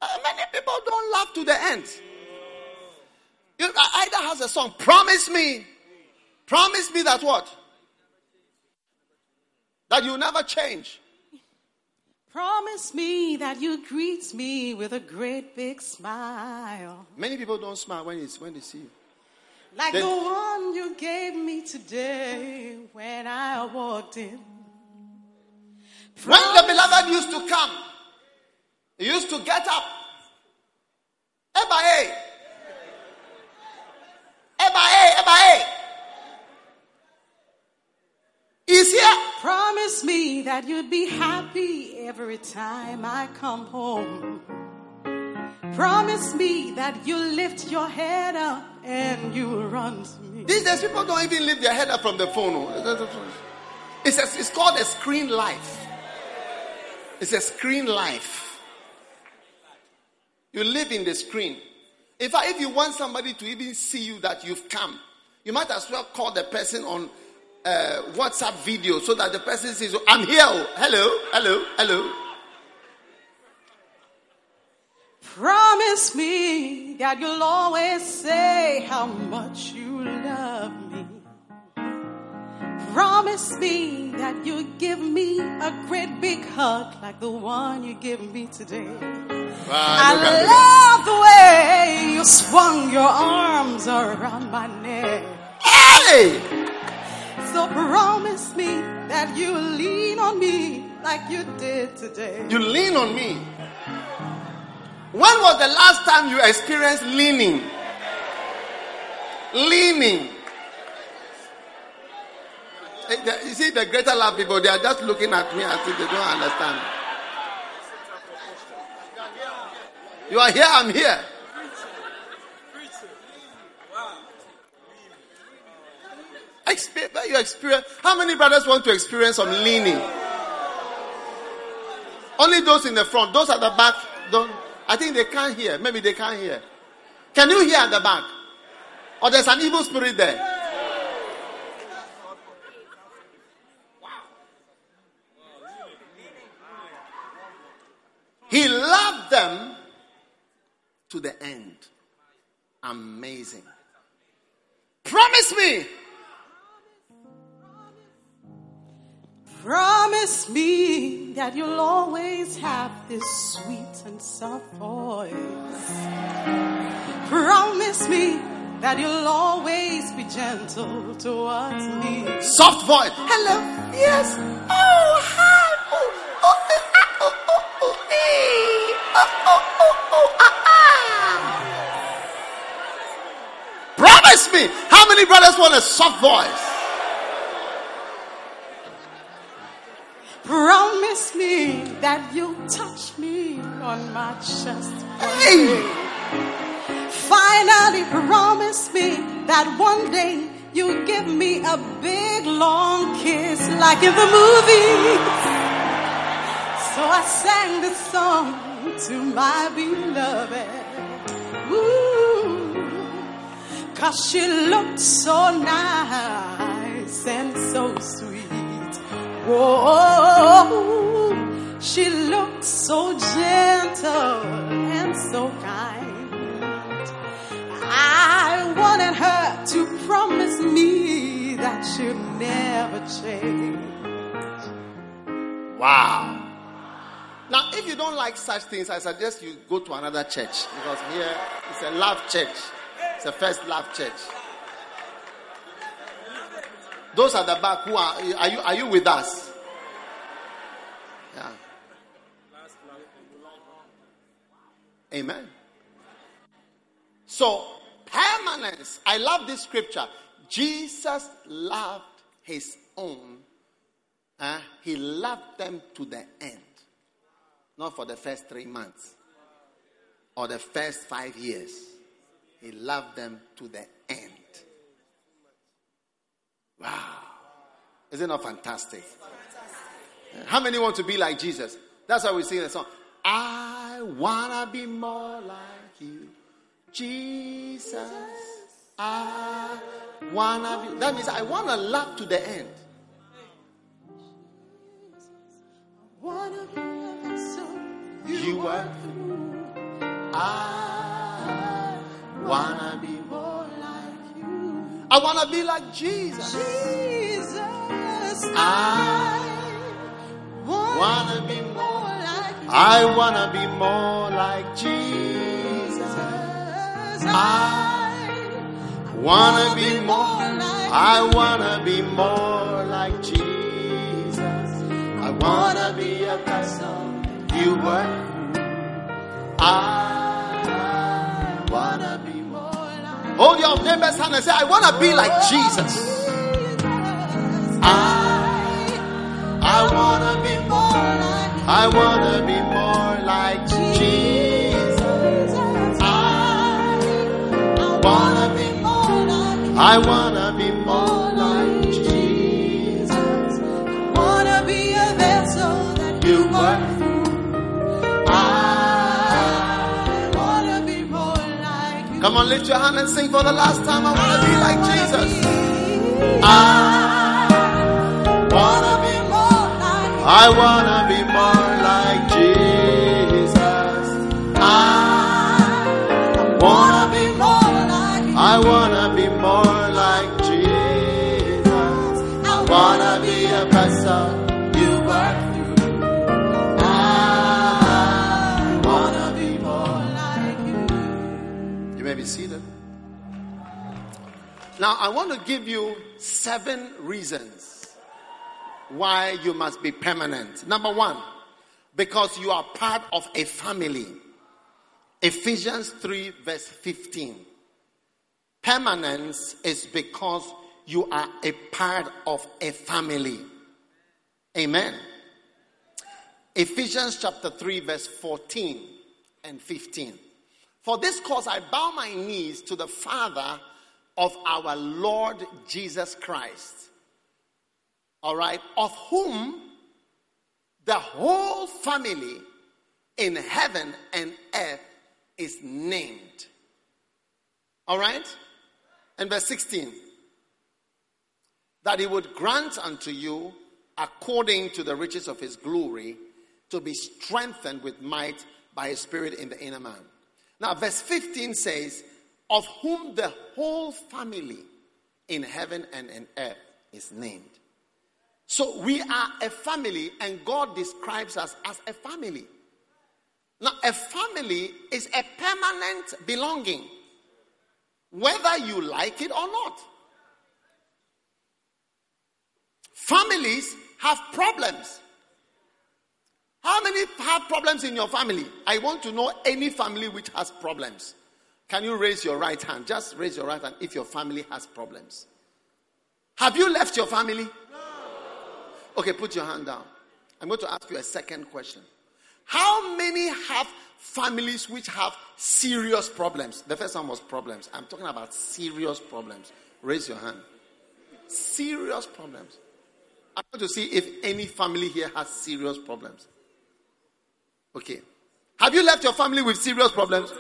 Uh, many people don't love to the end. You, either has a song, promise me, promise me that what? That you never change. Promise me that you greet me with a great big smile. Many people don't smile when, it's, when they see you. Like Then- the one you gave me today when I walked in. When the beloved used to come, he used to get up. Eba eh. Eba eh, eba eh. He's here. Promise me that you'd be happy every time I come home. Promise me that you lift your head up and you will run to me. These days, people don't even lift their head up from the phone. oh. It's, a, it's called a screen life. It's a screen life. You live in the screen. In fact, if you want somebody to even see you that you've come, you might as well call the person on uh, WhatsApp video so that the person says, I'm here. Hello, hello, hello. Promise me that you'll always say how much you love me. Promise me that you'll give me a great big hug like the one you give me today. I love the way you swung your arms around my neck. Hey! So promise me that you'll lean on me like you did today. You lean on me. When was the last time you experienced leaning? Leaning. Eh, You see, the greater love people, they are just looking at me as if they don't understand. You are here, I'm here. Exper- you experience. How many brothers want to experience some leaning? Only those in the front. Those at the back don't. I think they can't hear. Maybe they can't hear. Can you hear at the back? Or there's an evil spirit there? He loved them to the end. Amazing. Promise me. Promise me that you'll always have this sweet and soft voice. Promise me that you'll always be gentle towards me. Soft voice. Hello. Yes. Oh, hi. Oh, oh, oh, oh, oh, hey. Oh, oh, oh, oh, ah, Promise me. How many brothers want a soft voice? Promise me that you'll touch me on my chest. Hey. Finally, promise me that one day you'll give me a big long kiss like in the movie. So I sang this song to my beloved. Ooh, cause she looked so nice and so sweet. Whoa, she looked so gentle and so kind. I wanted her to promise me that she'll never change. Wow. Now, if you don't like such things, I suggest you go to another church because here it's a love church. It's a first love church. Those at the back who are are you are you with us? Yeah. Amen. So permanence. I love this scripture. Jesus loved his own. Uh, he loved them to the end. Not for the first three months or the first five years. He loved them to the end. Wow. Isn't that fantastic? How many want to be like Jesus? That's why we sing the song. I wanna be more like you, Jesus. I wanna be. That means I wanna love to the end. Wanna be a You are. I wanna be. more like you. I wanna be like Jesus. Jesus, I wanna be more. more like you. I wanna be more like Jesus. I wanna be more. I wanna be more like Jesus. I wanna be a vessel you were. I Hold your neighbor's hand and say, I wanna be like Jesus. I, I wanna be more like. I wanna be more like Jesus. I I wanna be more like I wanna be more come on, lift your hand and sing for the last time. I wanna be like Jesus. I wanna be more like. I wanna be more like Jesus. Now, I want to give you seven reasons why you must be permanent. Number one, because you are part of a family. Ephesians 3, verse 15. Permanence is because you are a part of a family. Amen. Ephesians chapter 3, verse 14 and 15. For this cause I bow my knees to the Father of our Lord Jesus Christ. All right, of whom the whole family in heaven and earth is named. All right? And verse 16 that he would grant unto you, according to the riches of his glory, to be strengthened with might by his spirit in the inner man. Now, verse 15 says, Of whom the whole family in heaven and in earth is named. So we are a family, and God describes us as a family. Now, a family is a permanent belonging, whether you like it or not. Families have problems. How many have problems in your family? I want to know any family which has problems. Can you raise your right hand? Just raise your right hand if your family has problems. Have you left your family? No. Okay, put your hand down. I'm going to ask you a second question. How many have families which have serious problems? The first one was problems. I'm talking about serious problems. Raise your hand. Serious problems. I want to see if any family here has serious problems. Okay. Have you left your family with serious problems?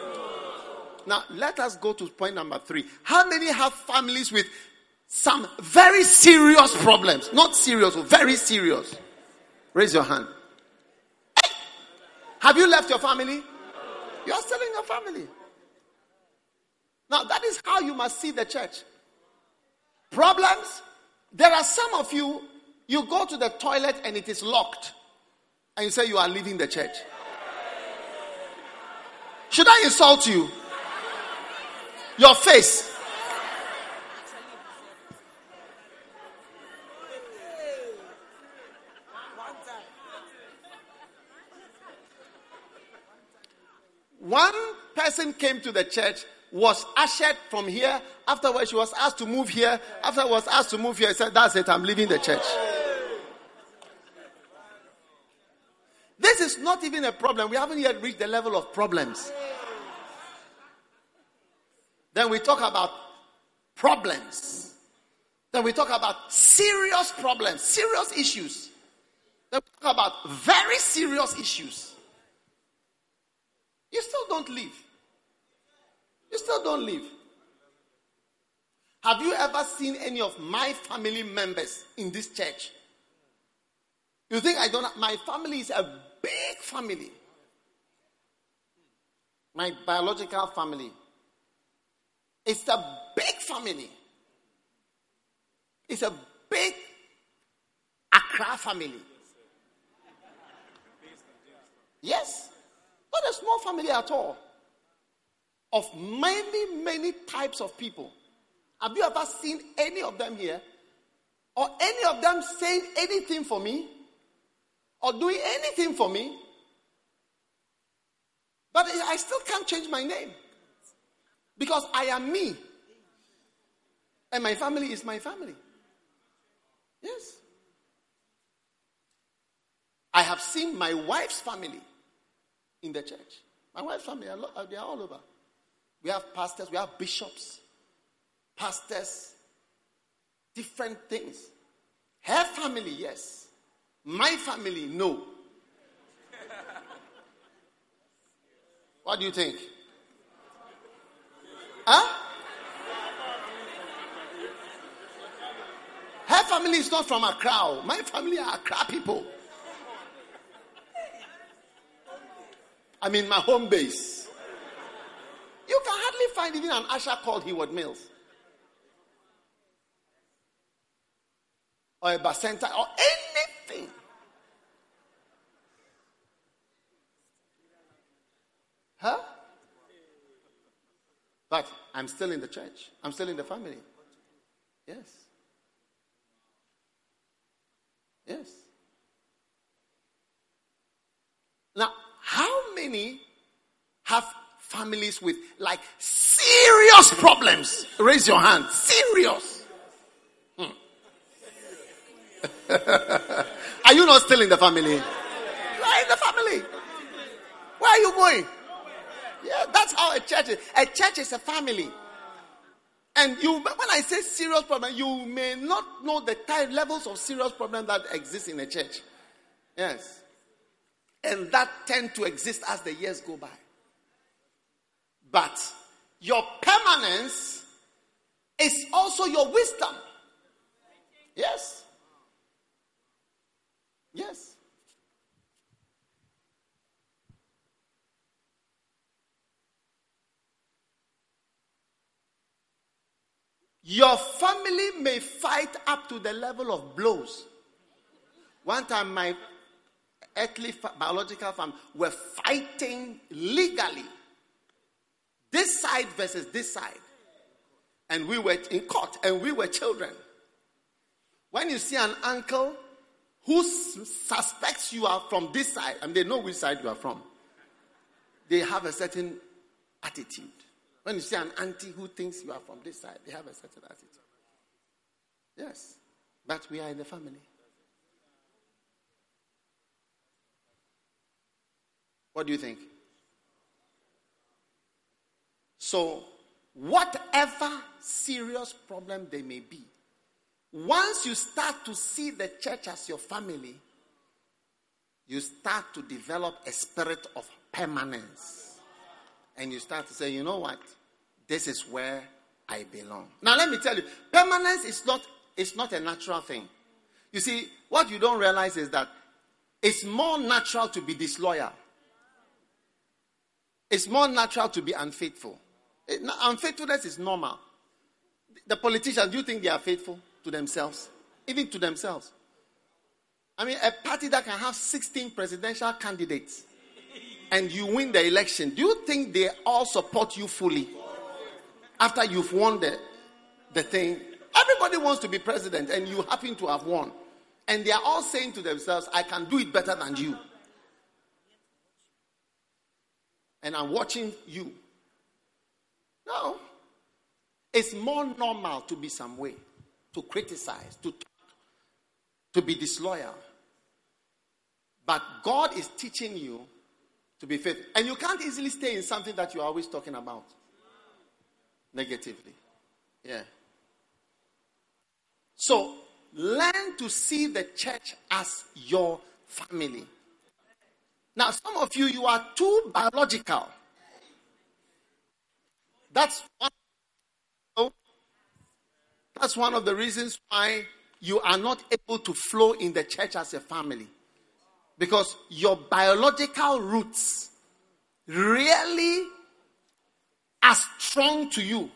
Now, let us go to point number three. How many have families with some very serious problems? Not serious, oh, very serious. Raise your hand. Hey! Have you left your family? You are still in your family. Now, that is how you must see the church. Problems. There are some of you, you go to the toilet and it is locked, and you say you are leaving the church. Should I insult you? Your face. One person came to the church, was ushered from here. Afterwards, she was asked to move here. Afterwards, asked to move here. He said, That's it, I'm leaving the church. This is not even a problem. We haven't yet reached the level of problems. Then we talk about problems. Then we talk about serious problems, serious issues. Then we talk about very serious issues. You still don't leave. You still don't leave. Have you ever seen any of my family members in this church? You think I don't? My family is a big family. My biological family. It's a big family. It's a big Accra family. Yes. Not a small family at all. Of many, many types of people. Have you ever seen any of them here? Or any of them saying anything for me? Or doing anything for me? But I still can't change my name. Because I am me. And my family is my family. Yes. I have seen my wife's family in the church. My wife's family, uh, they are all over. We have pastors, we have bishops, pastors, different things. Her family, yes. My family, no. what do you think? Huh? Her family is not from Accra. Oh. My family are Accra people. I mean, my home base. You can hardly find even an usher called Heward Mills. Or a Bacenta or anything. Huh? But I'm still in the church. I'm still in the family. Yes. Yes. Now, how many have families with like serious problems? Raise your hand. Serious. Hmm. are you not still in the family? You are in the family. Where are you going? Yeah, that's how a church is. A church is a family. And you, when I say serious problem, you may not know the type levels of serious problem that exist in a church. Yes. And that tend to exist as the years go by. But your permanence is also your wisdom. Yes. Yes. Your family may fight up to the level of blows. One time, my earthly biological family were fighting legally. This side versus this side. And we were in court and we were children. When you see an uncle who suspects you are from this side, and they know which side you are from, they have a certain attitude. When you see an auntie who thinks you are from this side, they have a certain attitude. Yes, but we are in the family. What do you think? So, whatever serious problem there may be, once you start to see the church as your family, you start to develop a spirit of permanence. And you start to say, you know what? This is where I belong. Now let me tell you, permanence is not it's not a natural thing. You see, what you don't realize is that it's more natural to be disloyal. It's more natural to be unfaithful. It- unfaithfulness is normal. The politicians, do you think they are faithful to themselves? Even to themselves. I mean, a party that can have 16 presidential candidates and you win the election, do you think they all support you fully after you've won the, the thing? Everybody wants to be president and you happen to have won. And they are all saying to themselves, I can do it better than you. And I'm watching you. No. It's more normal to be some way, to criticize, to talk, to be disloyal. But God is teaching you to be faithful. And you can't easily stay in something that you're always talking about negatively. Yeah. So learn to see the church as your family. Now, some of you, you are too biological. That's one, that's one of the reasons why you are not able to flow in the church as a family. Because your biological roots really are strong to you.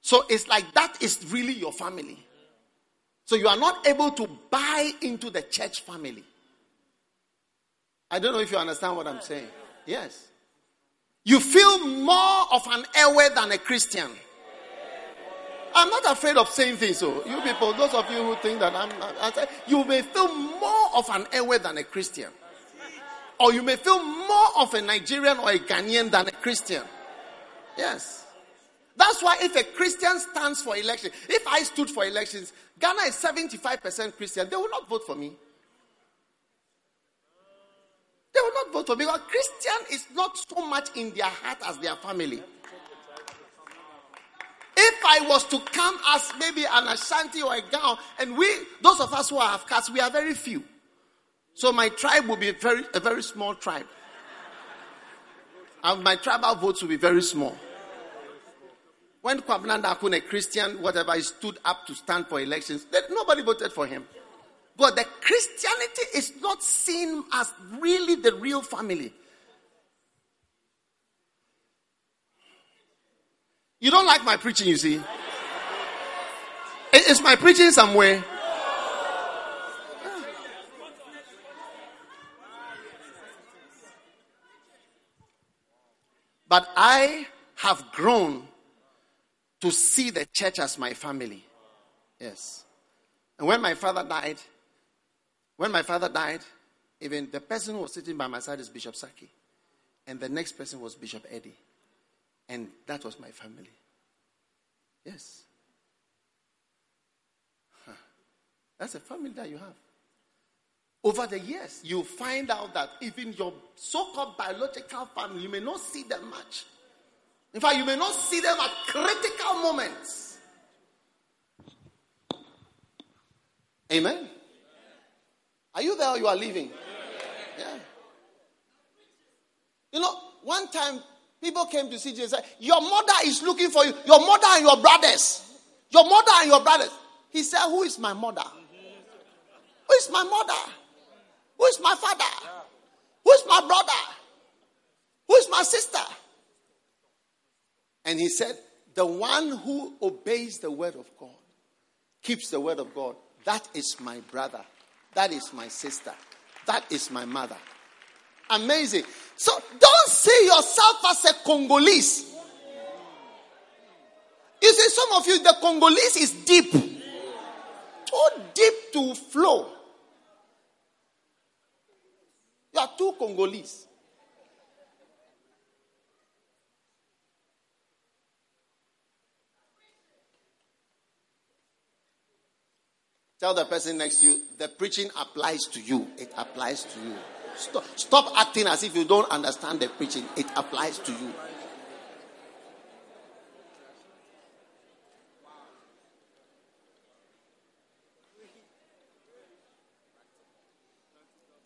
So it's like that is really your family. So you are not able to buy into the church family. I don't know if you understand what I'm saying. Yes. You feel more of an Ewe than a Christian. I'm not afraid of saying things. So oh. you people, those of you who think that I'm, I say, you may feel more of an Ewe than a Christian, or you may feel more of a Nigerian or a Ghanaian than a Christian. Yes, that's why if a Christian stands for election, if I stood for elections, Ghana is 75% Christian. They will not vote for me. They will not vote for me because Christian is not so much in their heart as their family. If I was to come as maybe an Ashanti or a Gao, and we, those of us who have cast, we are very few. So my tribe will be very, a very small tribe. And my tribal votes will be very small. When Kwabena Dakun, a Christian, whatever, he stood up to stand for elections, nobody voted for him. But the Christianity is not seen as really the real family. You don't like my preaching, you see. Is my preaching somewhere? But I have grown to see the church as my family. Yes. And when my father died, when my father died, even the person who was sitting by my side is Bishop Saki. And the next person was Bishop Eddie. And that was my family. Yes. Huh. That's a family that you have. Over the years, you find out that even your so called biological family, you may not see them much. In fact, you may not see them at critical moments. Amen. Are you there or you are leaving? Yeah. You know, one time people came to CJ and said, Your mother is looking for you. Your mother and your brothers. Your mother and your brothers. He said, Who is my mother? Who is my mother? Who is my father? Who is my brother? Who is my sister? And he said, The one who obeys the word of God, keeps the word of God, that is my brother That is my sister. That is my mother. Amazing. So don't see yourself as a Congolese. You see, some of you, the Congolese is deep. Too deep to flow. You are too Congolese. Tell the person next to you, the preaching applies to you. It applies to you. Stop, stop acting as if you don't understand the preaching. It applies to you.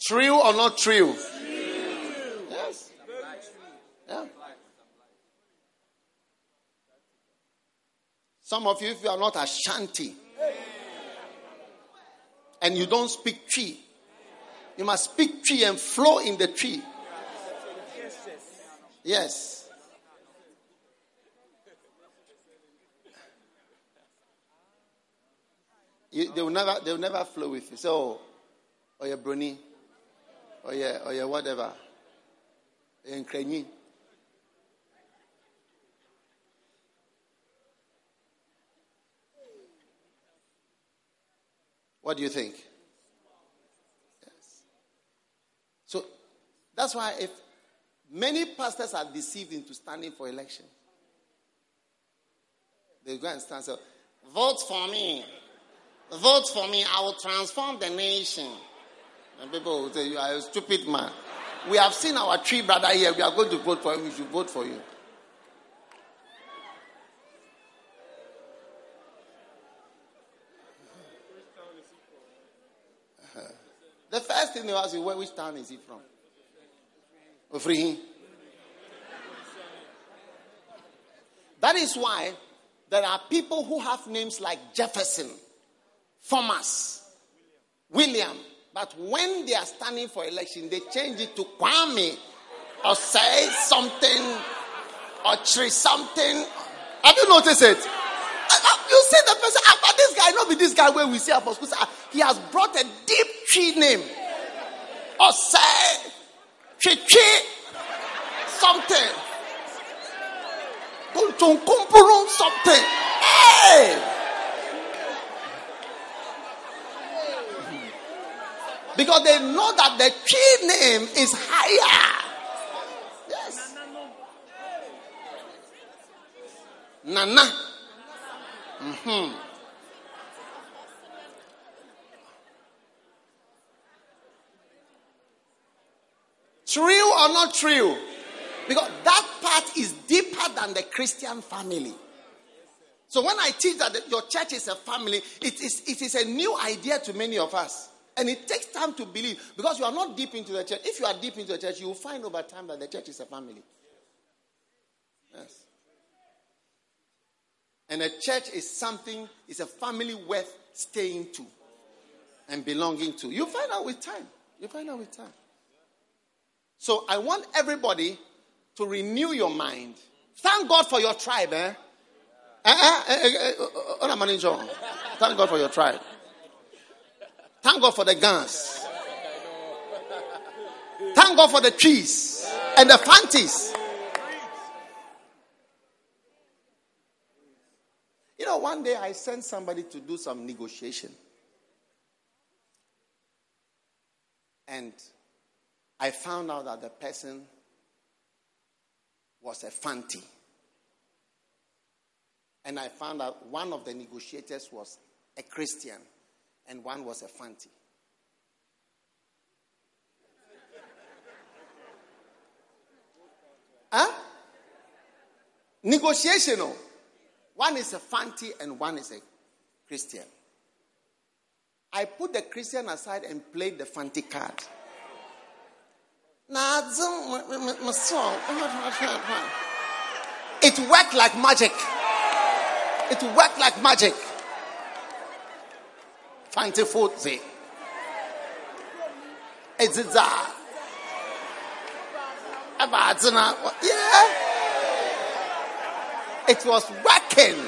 True or not true? Yes. Yeah. Some of you, if you are not Ashanti and you don't speak Twi, you must speak Twi and flow in the Twi. Yes. You, they will never they will never flow with you. So, oh your brony, or your or your whatever, in Krenyi. What do you think? Yes. So that's why if many pastors are deceived into standing for election, they go and stand so vote for me. Vote for me. I will transform the nation. And people will say, You are a stupid man. We have seen our Twi brother here. We are going to vote for him. We should vote for you. The first thing they ask you, which town is he from? Ofrihi. That is why there are people who have names like Jefferson, Thomas, William, but when they are standing for election, they change it to Kwame or say something or Twi something. Have you noticed it? Uh, you see the person, ah, but this guy, not be this guy where we see Apostle. Ah, he has brought a deep Twi name. Or say, Chichi, something. Something. Hey! Because they know that the key name is higher. Yes. Nana. Mm-hmm. True or not true? Because that part is deeper than the Christian family. So when I teach that your church is a family, it is, it is a new idea to many of us. And it takes time to believe because you are not deep into the church. If you are deep into the church, you will find over time that the church is a family. Yes. And a church is something, is a family worth staying to and belonging to. You find out with time. You find out with time. So I want everybody to renew your mind. Thank God for your tribe, eh? Eh, eh, eh, eh, eh, Thank God for your tribe. Thank God for the guns. Thank God for the Twis and the Fantis. You know, one day I sent somebody to do some negotiation. And I found out that the person was a fanti. And I found out one of the negotiators was a Christian and one was a fanti. huh? Negotiation. Oh. One is a fanti and one is a Christian. I put the Christian aside and played the fanti card. Uh, it worked like magic. It worked like magic. Fanti Futzi. It's a Yeah. It was working.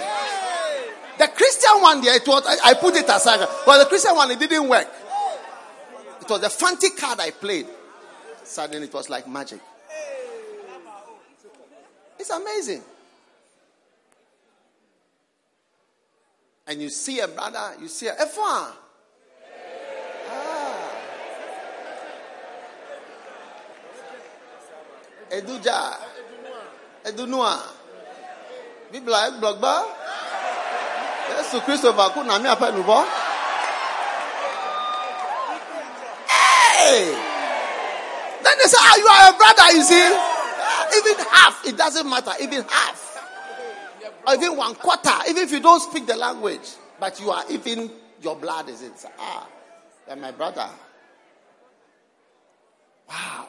The Christian one there, it was, I, I put it aside. But the Christian one, it didn't work. It was the Fanti card I played. Suddenly it was like magic. It's amazing. And you see a brother, you see a F1. Ah. Eduja. Edunua. Bibla blogba. Yesu Kristo baku na mi apa nubo. Hey! Then they say, ah, you are a brother, you see. Even half, it doesn't matter. Even half. Or even one quarter, even if you don't speak the language, but you are even, your blood is inside. Ah, you're my brother. Wow.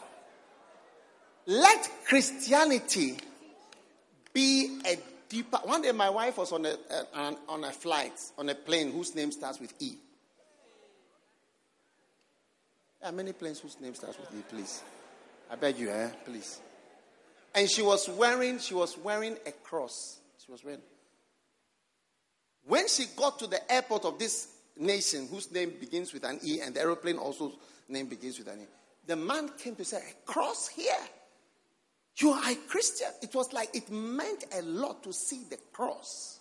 Let Christianity be a deeper. One day, my wife was on a, on- on a flight, on a plane whose name starts with E. There are many planes whose name starts with E, please. I beg you, eh? Please. And she was wearing, she was wearing a cross. She was wearing. When she got to the airport of this nation, whose name begins with an E, and the aeroplane also name begins with an E, the man came to say, "A cross here. You are a Christian." It was like it meant a lot to see the cross.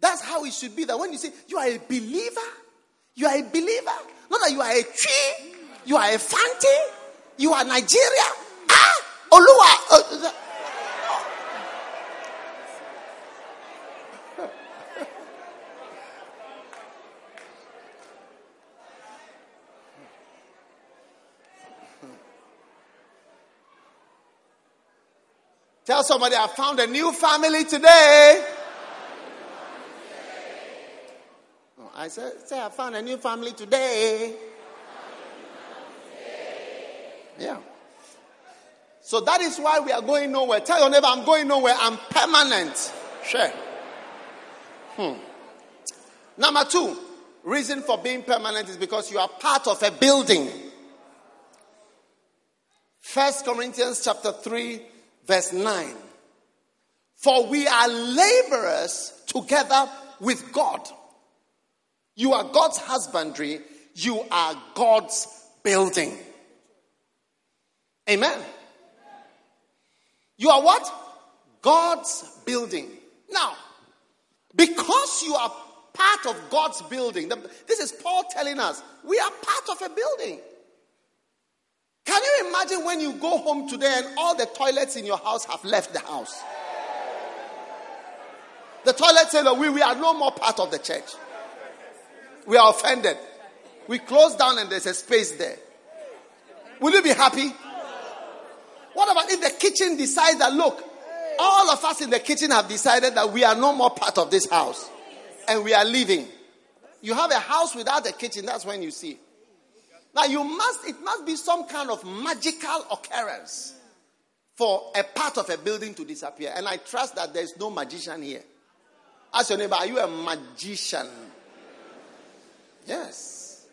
That's how it should be. That when you say you are a believer, you are a believer. Not that you are a Twi, you are a fanti, you are Nigeria. Ah, Oluwa. uh, Tell somebody I found a new family today. I said, say I found a new family today. Yeah. So that is why we are going nowhere. Tell your neighbor, I'm going nowhere. I'm permanent. Sure. Hmm. Number two, reason for being permanent is because you are part of a building. First Corinthians chapter 3, verse 9. For we are laborers together with God. You are God's husbandry, you are God's building. Amen. You are what? God's building. Now, because you are part of God's building, this is Paul telling us, we are part of a building. Can you imagine when you go home today and all the toilets in your house have left the house? The toilet say, no, we, we are no more part of the church. We are offended. We close down and there's a space there. Will you be happy? What about if the kitchen decides that, look, all of us in the kitchen have decided that we are no more part of this house and we are leaving? You have a house without a kitchen, that's when you see. Now you must, it must be some kind of magical occurrence for a part of a building to disappear. And I trust that there's no magician here. Ask your neighbor, are you a magician? Yes.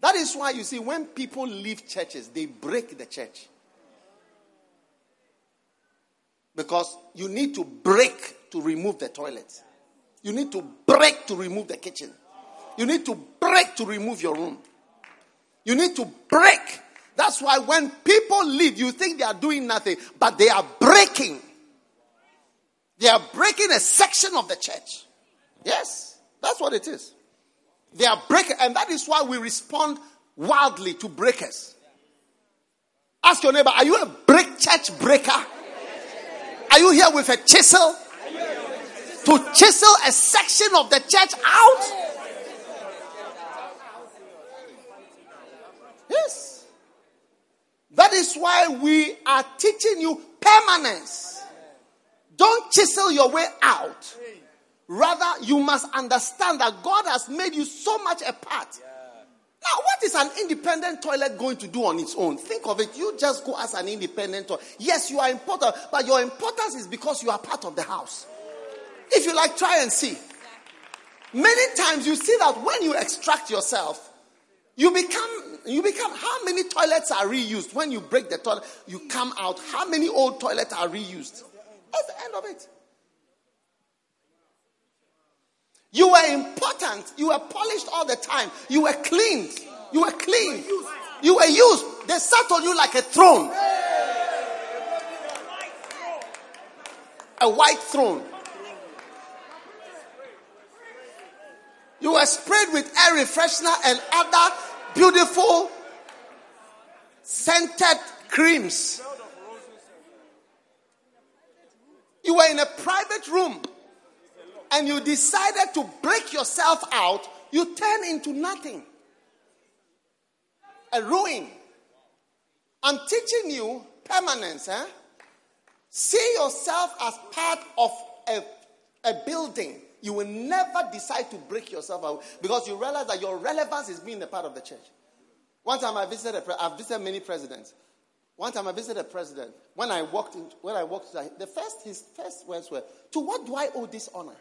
That is why you see, when people leave churches, they break the church. Because you need to break to remove the toilet. You need to break to remove the kitchen. You need to break to remove your room. You need to break. That's why when people leave, you think they are doing nothing, but they are breaking. They are breaking a section of the church. Yes, that's what it is. They are breaking, and that is why we respond wildly to breakers. Ask your neighbor, are you a break church breaker? Are you here with a chisel to chisel a section of the church out? Yes. That is why we are teaching you permanence. Don't chisel your way out. Rather, you must understand that God has made you so much a part. Now, what is an independent toilet going to do on its own? Think of it. You just go as an independent toilet. Yes, you are important, but your importance is because you are part of the house. If you like, try and see. Many times you see that when you extract yourself, you become you become how many toilets are reused when you break the toilet you come out how many old toilets are reused that's the end of it You were important. You were polished all the time. You were cleaned. You were clean. You were used. They sat on you like a throne. A white throne. You were sprayed with air refreshener and other beautiful scented creams. You were in a private room and you decided to break yourself out, you turn into nothing. A ruin. I'm teaching you permanence. Eh? See yourself as part of a, a building. You will never decide to break yourself out because you realize that your relevance is being a part of the church. One time I visited, I've visited many presidents. One time I visited a president. When I walked in, when I walked, the first his first words were, "To what do I owe this honor?"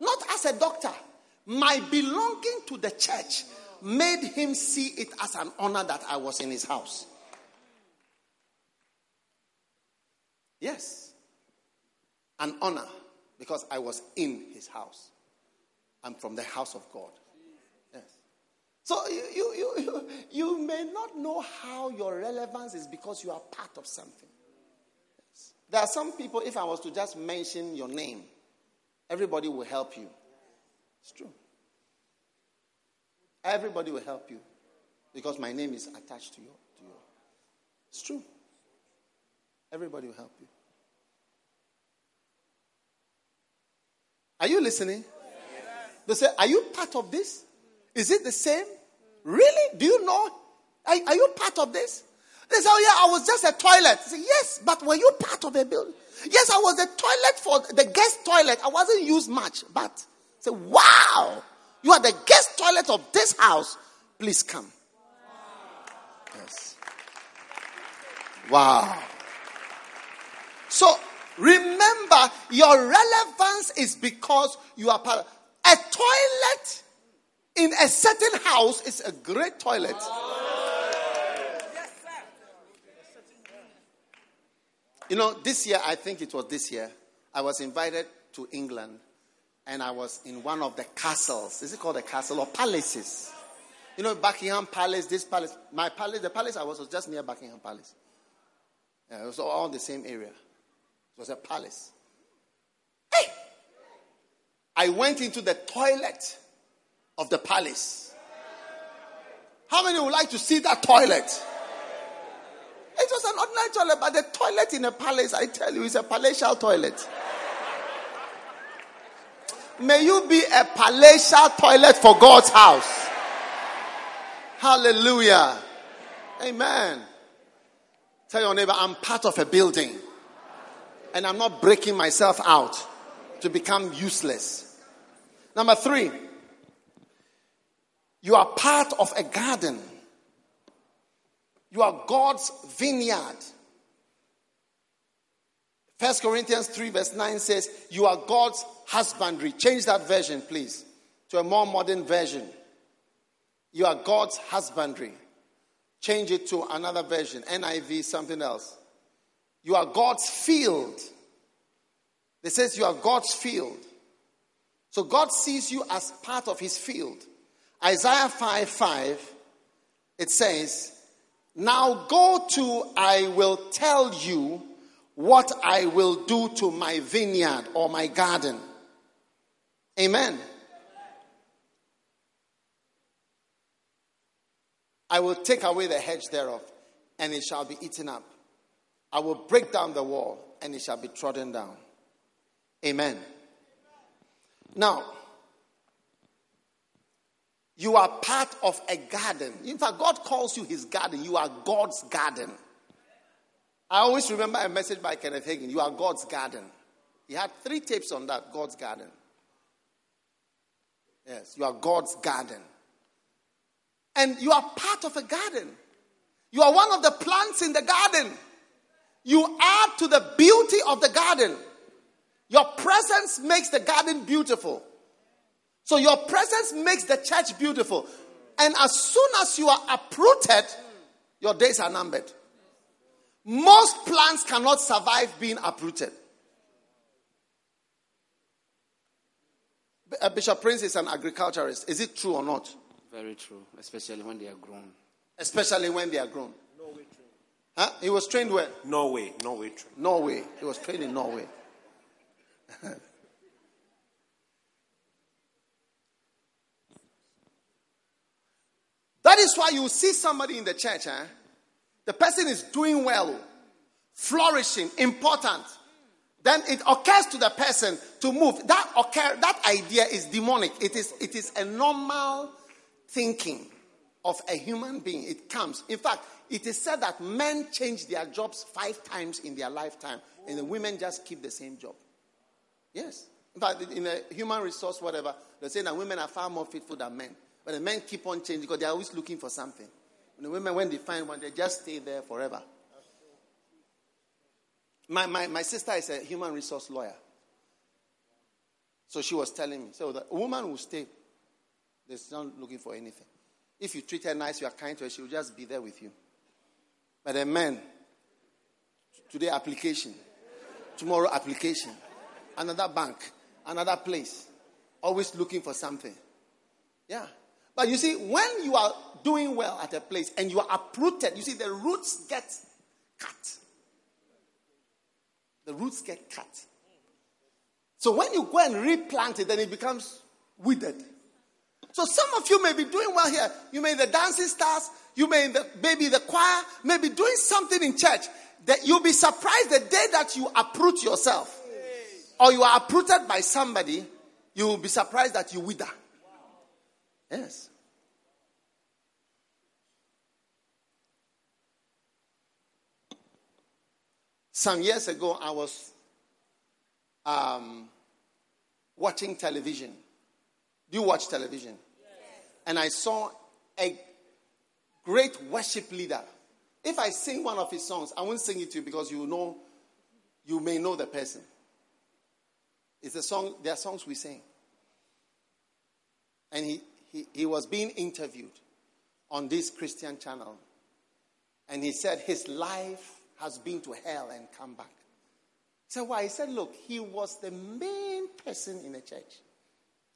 Not as a doctor. My belonging to the church made him see it as an honor that I was in his house. Yes, an honor because I was in his house. I'm from the house of God. Yes. So you, you, you, you may not know how your relevance is because you are part of something. There are some people, if I was to just mention your name, everybody will help you. It's true. Everybody will help you because my name is attached to you. To you. It's true. Everybody will help you. Are you listening? Yes. They say, Are you part of this? Is it the same? Really? Do you know? Are, are you part of this? They say, Oh, yeah, I was just a toilet. Say, Yes, but were you part of a building? Yes, I was the toilet for the guest toilet. I wasn't used much, but say, Wow, you are the guest toilet of this house. Please come. Yes. Wow. So remember, your relevance is because you are part of a toilet in a certain house is a great toilet. You know, this year, I think it was this year, I was invited to England and I was in one of the castles. Is it called a castle or palaces? You know, Buckingham Palace, this palace. My palace, the palace I was was just near Buckingham Palace. Yeah, it was all in the same area. It was a palace. Hey! I went into the toilet of the palace. How many would like to see that toilet? It was an ordinary toilet, but the toilet in a palace, I tell you, is a palatial toilet. May you be a palatial toilet for God's house. Hallelujah. Amen. Tell your neighbor, I'm part of a building. And I'm not breaking myself out to become useless. Number three, you are part of a garden. You are God's vineyard. First Corinthians 3, verse 9 says, You are God's husbandry. Change that version, please, to a more modern version. You are God's husbandry. Change it to another version, NIV, something else. You are God's field. It says you are God's field. So God sees you as part of his field. Isaiah 5 5, it says, Now go to, I will tell you what I will do to my vineyard or my garden. Amen. I will take away the hedge thereof, and it shall be eaten up. I will break down the wall, and it shall be trodden down. Amen. Now, you are part of a garden. In fact, God calls you his garden. You are God's garden. I always remember a message by Kenneth Hagin. You are God's garden. He had three tapes on that God's garden. Yes, you are God's garden. And you are part of a garden. You are one of the plants in the garden. You add to the beauty of the garden. Your presence makes the garden beautiful. So your presence makes the church beautiful. And as soon as you are uprooted, your days are numbered. Most plants cannot survive being uprooted. Uh, Bishop Prince is an agriculturist. Is it true or not? Very true, especially when they are grown. Especially when they are grown. No way trained. Huh? He was trained where? Norway, No way, Norway train. Norway. He was trained in Norway. that is why you see somebody in the church, eh? the person is doing well, flourishing, important. Then it occurs to the person to move. That occur, that idea is demonic. It is, it is a normal thinking of a human being. It comes. In fact, it is said that men change their jobs five times in their lifetime, and the women just keep the same job. Yes. In fact, in a human resource, whatever, they say that women are far more faithful than men. But the men keep on changing because they're always looking for something. And the women, when they find one, they just stay there forever. My, my, my sister is a human resource lawyer. So she was telling me. So the woman will stay. She's not looking for anything. If you treat her nice, you are kind to her, she will just be there with you. But a man, today application, tomorrow application, another bank, another place, always looking for something. Yeah. But you see, when you are doing well at a place and you are uprooted, you see, the roots get cut. The roots get cut. So when you go and replant it, then it becomes withered. So some of you may be doing well here. You may be the dancing stars, you may the, maybe the choir, maybe doing something in church. That you'll be surprised the day that you uproot yourself or you are uprooted by somebody, you will be surprised that you wither. Yes. Some years ago, I was um, watching television. Do you watch television? And I saw a great worship leader. If I sing one of his songs, I won't sing it to you because you know, you may know the person. It's a song, there are songs we sing. And he, he, he was being interviewed on this Christian channel. And he said his life has been to hell and come back. So why? He said, look, he was the main person in the church.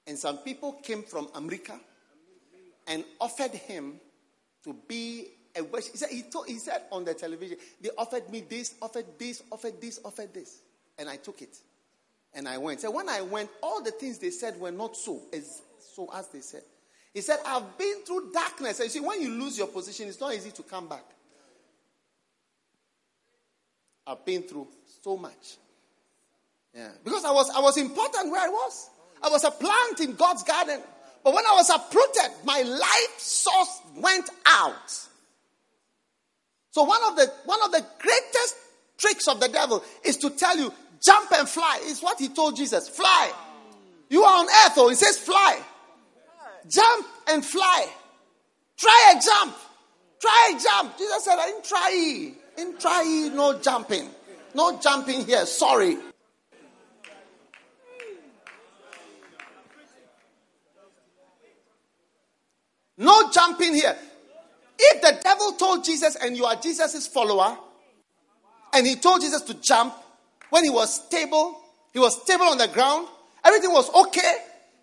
And some people came from America and offered him to be a worship. He said, he, told, he said on the television, they offered me this, offered this, offered this, offered this. And I took it. And I went. So when I went, all the things they said were not so as so as they said. He said, I've been through darkness. And you see, when you lose your position, it's not easy to come back. I've been through so much. Yeah. Because I was I was important where I was. I was a plant in God's garden. But when I was uprooted, my life source went out. So one of the one of the greatest tricks of the devil is to tell you, jump and fly. Is what he told Jesus. Fly. You are on earth, oh, he says fly. Jump and fly. Try a jump. Try a jump. Jesus said, I didn't try. In try no jumping. No jumping here. Sorry. No jumping here. If the devil told Jesus and you are Jesus' follower, and he told Jesus to jump when he was stable, he was stable on the ground, everything was okay.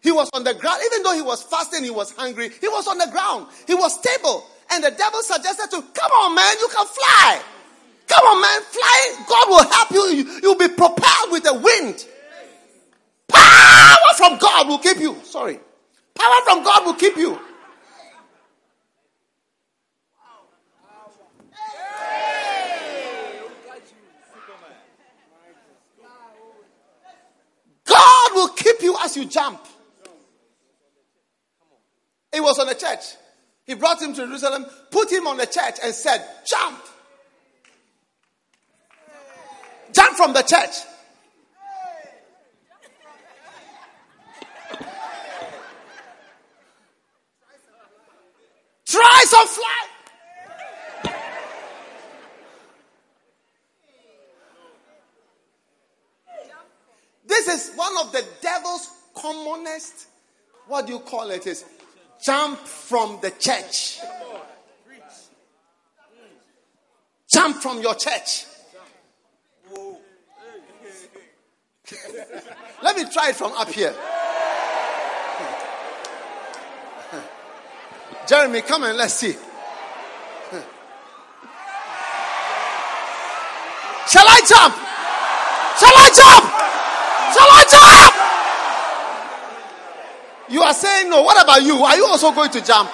He was on the ground, even though he was fasting, he was hungry, he was on the ground, he was stable. And the devil suggested to, come on, man, you can fly. Come on, man, fly. God will help you. You'll be propelled with the wind. Power from God will keep you. Sorry. Power from God will keep you. God will keep you as you jump. He was on the church. He brought him to Jerusalem, put him on the church, and said, Jump. Jump from the church. Try some fly. This is one of the devil's commonest, what do you call it? Is Jump from the church. Jump from your church. Let me try it from up here. Jeremy, come and let's see. Shall I jump? Shall I jump? Shall I jump? You are saying no. What about you? Are you also going to jump?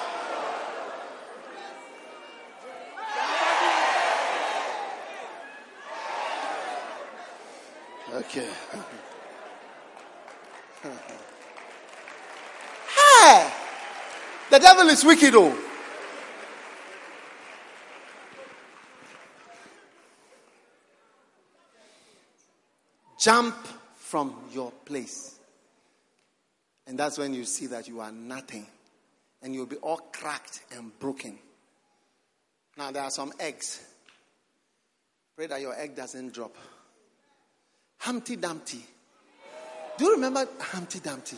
Okay. hey! The devil is wicked, oh. Jump from your place. And that's when you see that you are nothing. And you'll be all cracked and broken. Now, there are some eggs. Pray that your egg doesn't drop. Humpty Dumpty. Do you remember Humpty Dumpty?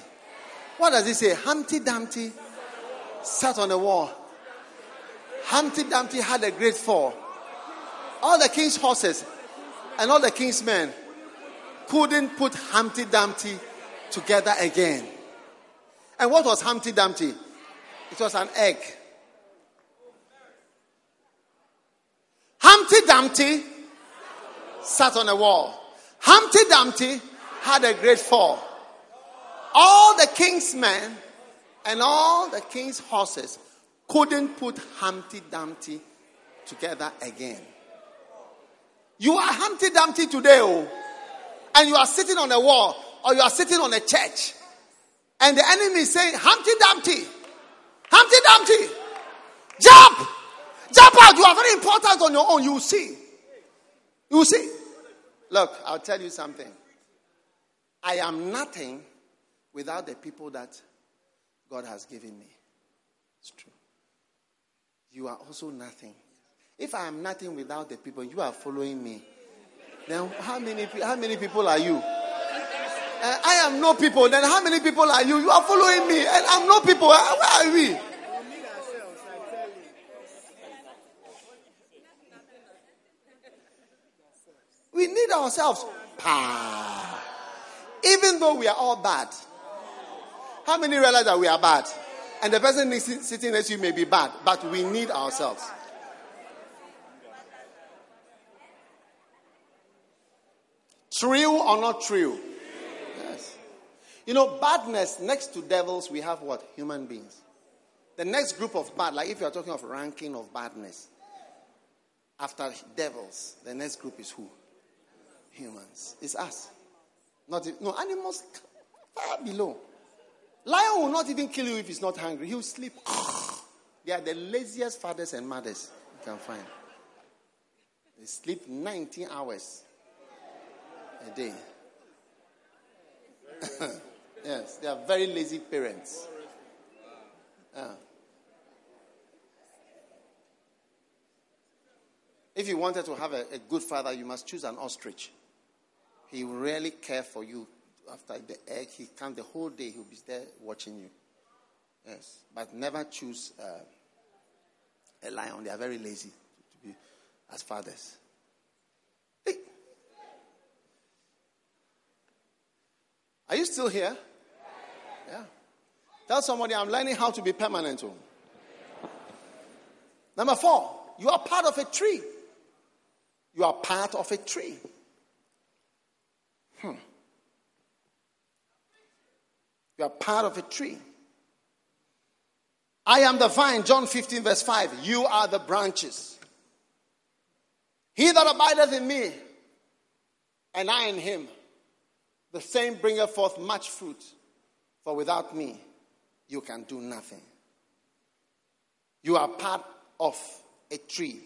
What does it say? Humpty Dumpty sat on the wall. Humpty Dumpty had a great fall. All the king's horses and all the king's men couldn't put Humpty Dumpty together again. And what was Humpty Dumpty? It was an egg. Humpty Dumpty sat on a wall. Humpty Dumpty had a great fall. All the king's men and all the king's horses couldn't put Humpty Dumpty together again. You are Humpty Dumpty today, oh, and you are sitting on a wall or you are sitting on a church, and the enemy is saying, Humpty Dumpty, Humpty Dumpty, jump, jump out. You are very important on your own. You see. You see. Look, I'll tell you something. I am nothing without the people that God has given me. It's true. You are also nothing. If I am nothing without the people, you are following me. Then how many, how many people are you? Uh, I am no people. Then how many people are you? You are following me. And I'm no people. Uh, where are we? We need ourselves. Even though we are all bad. How many realize that we are bad? And the person sitting next to you may be bad, but we need ourselves. True or not true? You know, badness, next to devils, we have what? Human beings. The next group of bad, like if you are talking of ranking of badness, after devils, the next group is who? Humans. It's us. Not no animals far below. Lion will not even kill you if he's not hungry. He'll sleep. They are the laziest fathers and mothers you can find. They sleep 19 hours a day. yes, they are very lazy parents. Yeah. If you wanted to have a, a, good father, you must choose an ostrich. He will really care for you. After the egg, he comes the whole day, he'll be there watching you. Yes. But never choose uh, a lion. They are very lazy to be as fathers. Hey. Are you still here? Yeah. Tell somebody I'm learning how to be permanent. Number four, you are part of a tree. You are part of a tree. Hmm. You are part of a tree. I am the vine, John 15, verse 5. You are the branches. He that abideth in me, and I in him, the same bringeth forth much fruit. For without me, you can do nothing. You are part of a tree.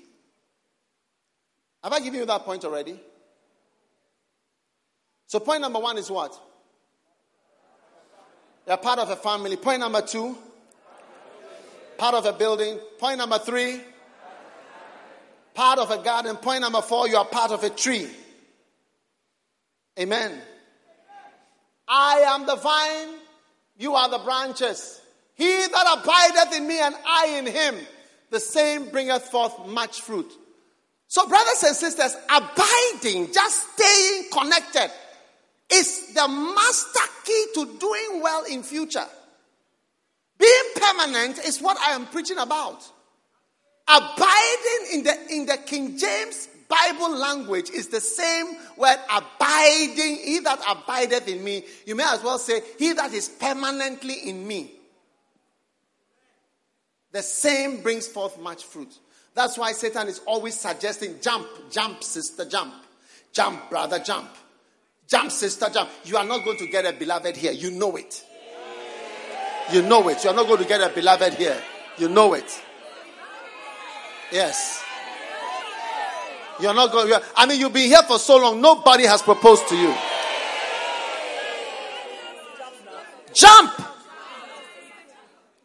Have I given you that point already? So, point number one is what? You're part of a family. Point number two, part of a building. Point number three, part of a garden. Point number four, you are part of a tree. Amen. I am the vine, you are the branches. He that abideth in me and I in him, the same bringeth forth much fruit. So, brothers and sisters, abiding, just staying connected, is the master key to doing well in future. Being permanent is what I am preaching about. Abiding in the in the King James Bible language is the same word abiding. He that abideth in me, you may as well say, he that is permanently in me. The same brings forth much fruit. That's why Satan is always suggesting jump, jump, sister, jump. Jump, brother, jump. Jump, sister, jump. You are not going to get a beloved here. You know it. You know it. You are not going to get a beloved here. You know it. Yes. You're not going. You're, I mean, you've been here for so long. Nobody has proposed to you. Jump.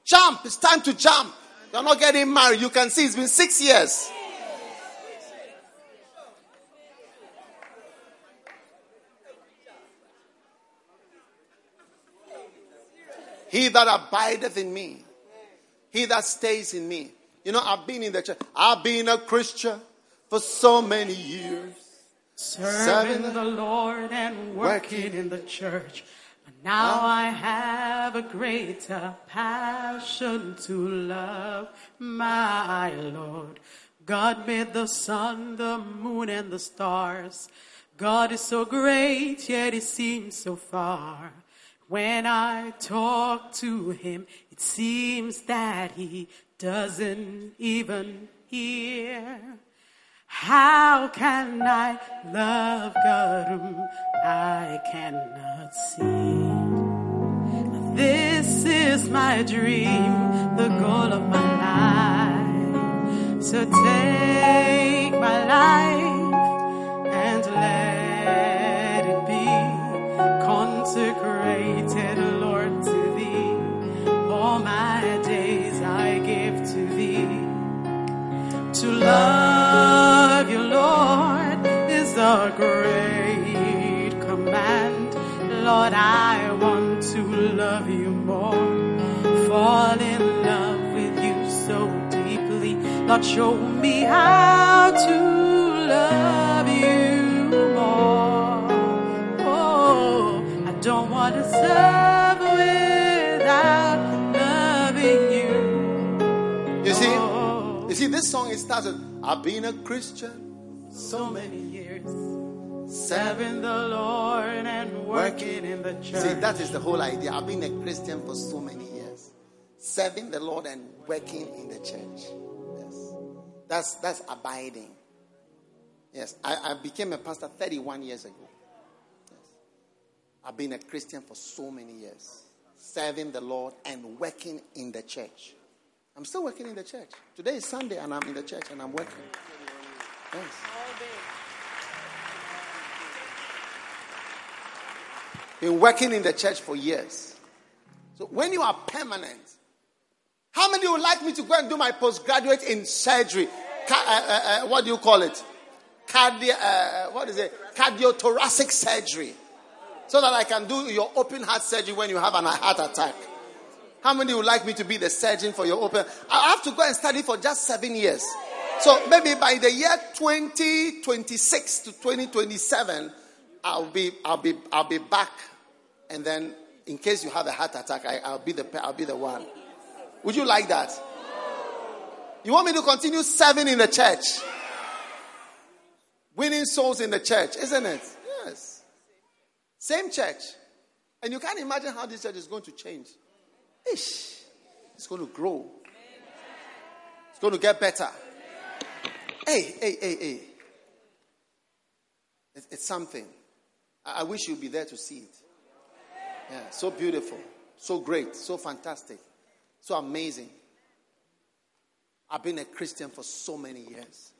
Jump. It's time to jump. You're not getting married. You can see it's been six years. He that abideth in me, he that stays in me. You know, I've been in the church. I've been a Christian for so many years. Serving the Lord and working in the church. But now I have a greater passion to love my Lord. God made the sun, the moon, and the stars. God is so great, yet he seems so far. When I talk to him, it seems that he doesn't even hear. How can I love God whom I cannot see? This is my dream, the goal of my life. So take my life and let it be consecrated, Lord, to thee. All my days I give to thee. To love a great command. Lord, I want to love you more. Fall in love with you so deeply. Lord, show me how to love you more. Oh, I don't want to serve without loving you. You see, Oh. you see, this song it starts with I've been a Christian so many years. Seven. Serving the Lord and working in the church. See, that is the whole idea. I've been a Christian for so many years, serving the Lord and working in the church. Yes, that's that's abiding. Yes, I, I became a pastor 31 years ago. Yes. I've been a Christian for so many years, serving the Lord and working in the church. I'm still working in the church. Today is Sunday and I'm in the church and I'm working. Yes. Working in the church for years. So when you are permanent, how many would like me to go and do my postgraduate in surgery? Ca- uh, uh, uh, what do you call it? Cardio, uh, what is it? Cardiothoracic surgery. So that I can do your open heart surgery when you have an heart attack. How many would like me to be the surgeon for your open? I have to go and study for just seven years. So maybe by the year 2026 to 2027, I'll be, I'll be, I'll be back. And then in case you have a heart attack, I, I'll be the, I'll be the one. Would you like that? You want me to continue serving in the church? Winning souls in the church, isn't it? Yes. Same church. And you can't imagine how this church is going to change. Ish. It's going to grow. It's going to get better. Hey, hey, hey, hey. It's, it's something. I, I wish you'd be there to see it. Yeah, so beautiful, so great, so fantastic, so amazing. I've been a Christian for so many years,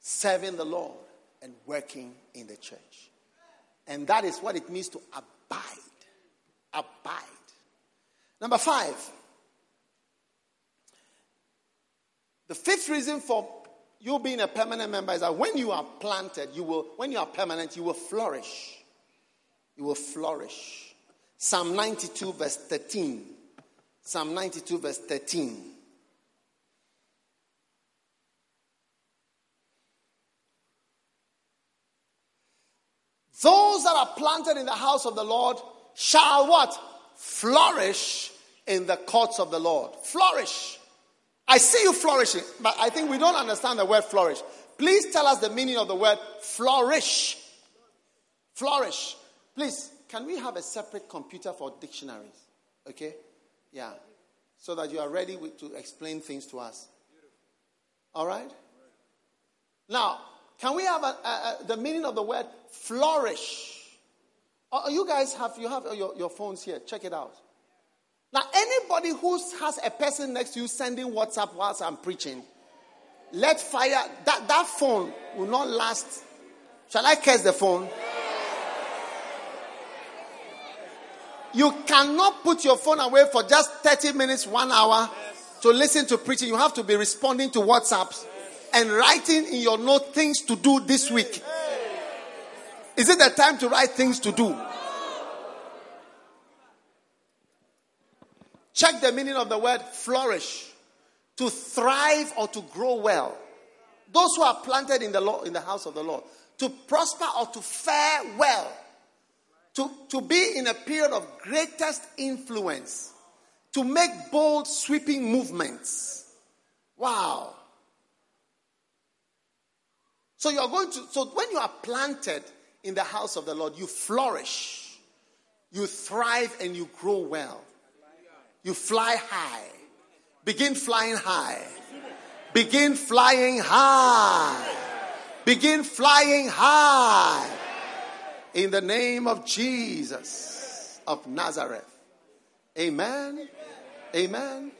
serving the Lord and working in the church. And that is what it means to abide. Abide. Number five. The fifth reason for you being a permanent member is that when you are planted, you will, when you are permanent, you will flourish. You will flourish. Psalm 92, verse 13. Psalm 92, verse 13. Those that are planted in the house of the Lord shall what? Flourish in the courts of the Lord. Flourish. I see you flourishing, but I think we don't understand the word flourish. Please tell us the meaning of the word flourish. Flourish. Please, can we have a separate computer for dictionaries? Okay? Yeah. So that you are ready with, to explain things to us. All right? Now, can we have a, a, a, the meaning of the word flourish? Oh, you guys have you have your, your phones here. Check it out. Now, anybody who has a person next to you sending WhatsApp whilst I'm preaching, let fire that, that phone will not last. Shall I curse the phone? You cannot put your phone away for just 30 minutes, one hour to listen to preaching. You have to be responding to WhatsApps and writing in your note things to do this week. Is it the time to write things to do? Check the meaning of the word flourish. To thrive or to grow well. Those who are planted in the in the house of the Lord. To prosper or to fare well. To, to be in a period of greatest influence. To make bold, sweeping movements. Wow. So you are going to, so when you are planted in the house of the Lord, you flourish, you thrive, and you grow well. You fly high. Begin flying high. Begin flying high. Begin flying high. In the name of Jesus of Nazareth. Amen. Amen.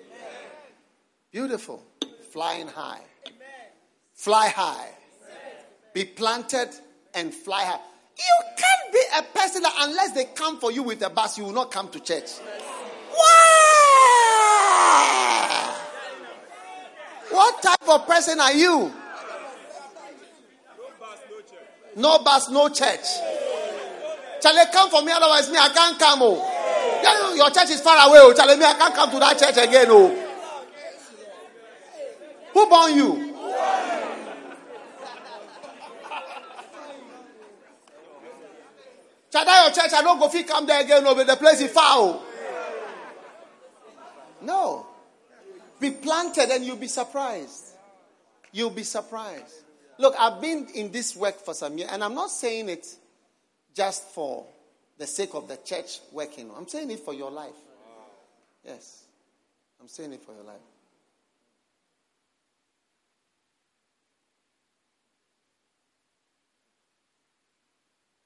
Beautiful. Flying high. Fly high. Be planted and fly high. You can't be a person that unless they come for you with a bus, you will not come to church. What type of person are you? No bus, no church. Charlie, come for me, otherwise me, I can't come. Oh. Your church is far away. Oh. Charlie, me, I can't come to that church again. Oh. Who born you? Chada your church, I don't go fit come there again, no, but the place is foul. Oh. No. Be planted and you'll be surprised. You'll be surprised. Look, I've been in this work for some years, and I'm not saying it just for the sake of the church working. I'm saying it for your life. Yes. I'm saying it for your life.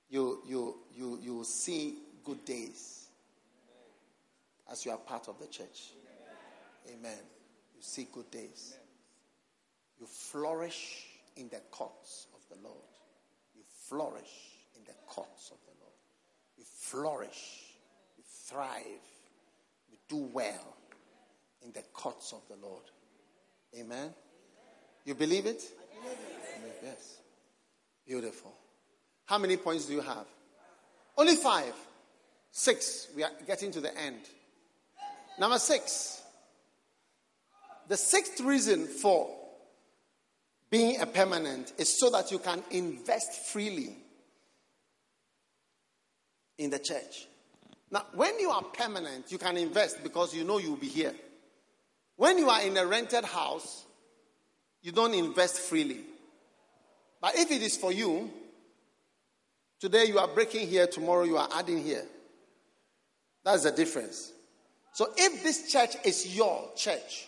You, you, you, you see good days as you are part of the church. Amen. You see good days. You flourish in the courts of the Lord. You flourish the courts of the Lord. You flourish. You thrive. You do well in the courts of the Lord. Amen. You believe it? Yes. Beautiful. How many points do you have? Only five. Six. We are getting to the end. Number six. The sixth reason for being a permanent is so that you can invest freely in the church. Now, when you are permanent, you can invest because you know you'll be here. When you are in a rented house, you don't invest freely. But if it is for you, today you are breaking here, tomorrow you are adding here. That's the difference. So if this church is your church,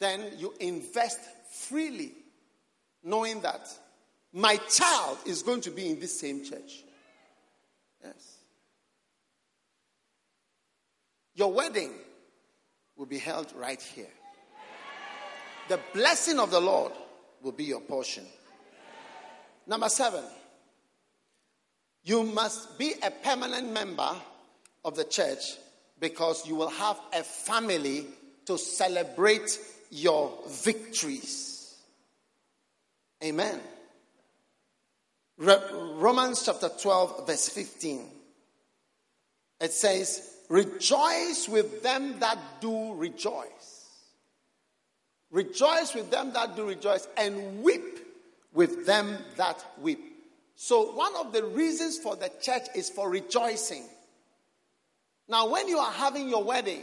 then you invest freely, knowing that my child is going to be in this same church. Yes. Your wedding will be held right here. The blessing of the Lord will be your portion. Number seven, you must be a permanent member of the church because you will have a family to celebrate your victories. Amen. Romans chapter 12, verse 15. It says, Rejoice with them that do rejoice. Rejoice with them that do rejoice, and weep with them that weep. So, one of the reasons for the church is for rejoicing. Now, when you are having your wedding,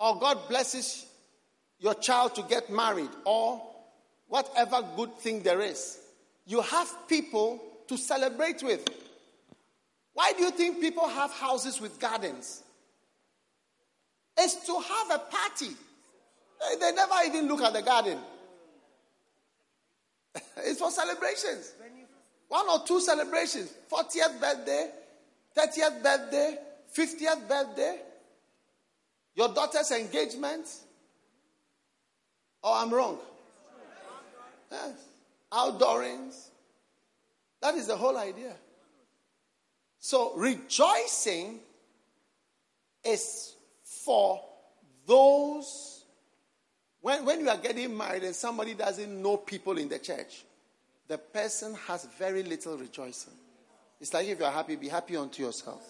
or God blesses your child to get married, or whatever good thing there is, you have people to celebrate with. Why do you think people have houses with gardens? It's to have a party. They, never even look at the garden. it's for celebrations. One or two celebrations 40th birthday, 30th birthday, 50th birthday, your daughter's engagement. Or I'm wrong. Yes. Outdoorings. That is the whole idea. So rejoicing is for those when, when you are getting married and somebody doesn't know people in the church, the person has very little rejoicing. It's like if you are happy, be happy unto yourself.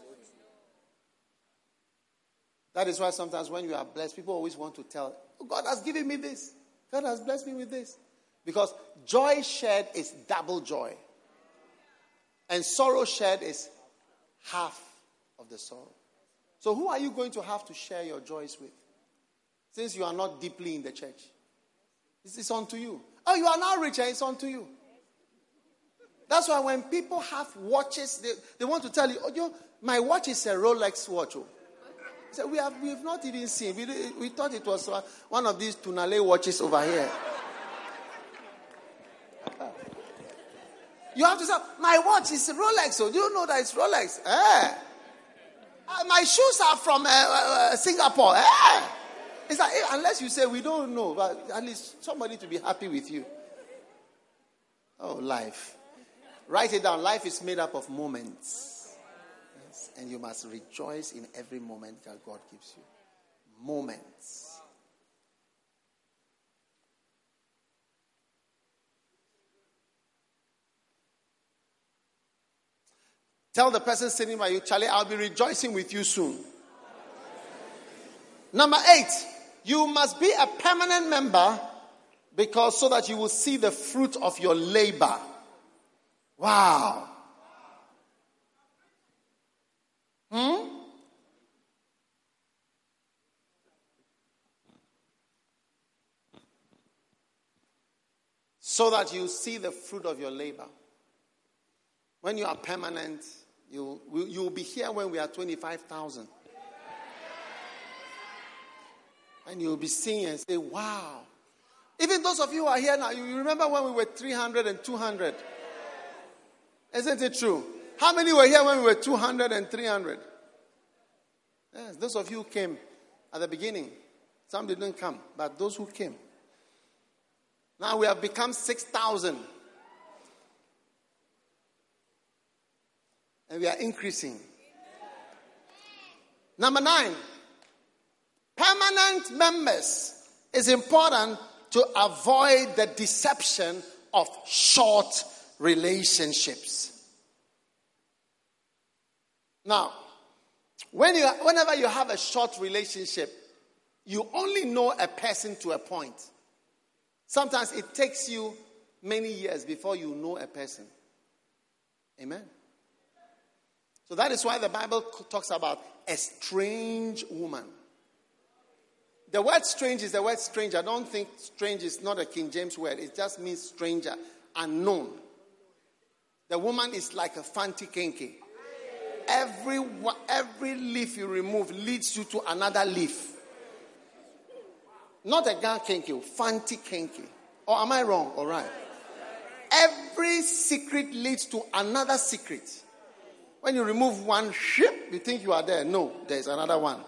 That is why sometimes when you are blessed, people always want to tell, oh, God has given me this. God has blessed me with this. Because joy shared is double joy. And sorrow shared is half of the sorrow. So, who are you going to have to share your joys with? Since you are not deeply in the church, this is unto you. Oh, you are now rich, and it's unto you. That's why when people have watches, they, they want to tell you, oh, yo, my watch is a Rolex watch. Oh. So we have we've not even seen. We, we thought it was one of these Tunale watches over here. You have to say, my watch is Rolex. So do you know that it's Rolex? Eh? Uh, my shoes are from uh, uh, Singapore. Eh? It's like, eh, unless you say we don't know, but at least somebody to be happy with you. Oh, life. Write it down. Life is made up of moments. Yes. And you must rejoice in every moment that God gives you. Moments. Tell the person sitting by you, Charlie, I'll be rejoicing with you soon. Number eight, you must be a permanent member because so that you will see the fruit of your labor. Wow. Hmm? So that you see the fruit of your labor. When you are permanent, you you will be here when we are 25,000. And you'll be seeing and say, wow. Even those of you who are here now, you remember when we were 300 and 200? Isn't it true? How many were here when we were 200 and 300? Yes, those of you who came at the beginning. Some didn't come, but those who came. Now we have become 6,000. And we are increasing. Number nine, permanent members is important to avoid the deception of short relationships. Now, when you, whenever you have a short relationship, you only know a person to a point. Sometimes it takes you many years before you know a person. Amen. So that is why the Bible talks about a strange woman. The word strange is the word strange. I don't think strange is not a King James word. It just means stranger, unknown. The woman is like a Fanti kenkey. Every, every leaf you remove leads you to another leaf. Not a Ga kenkey, Fanti kenkey. Or am I wrong? All right. Every secret leads to another secret. When you remove one ship, you think you are there. No, there's another one.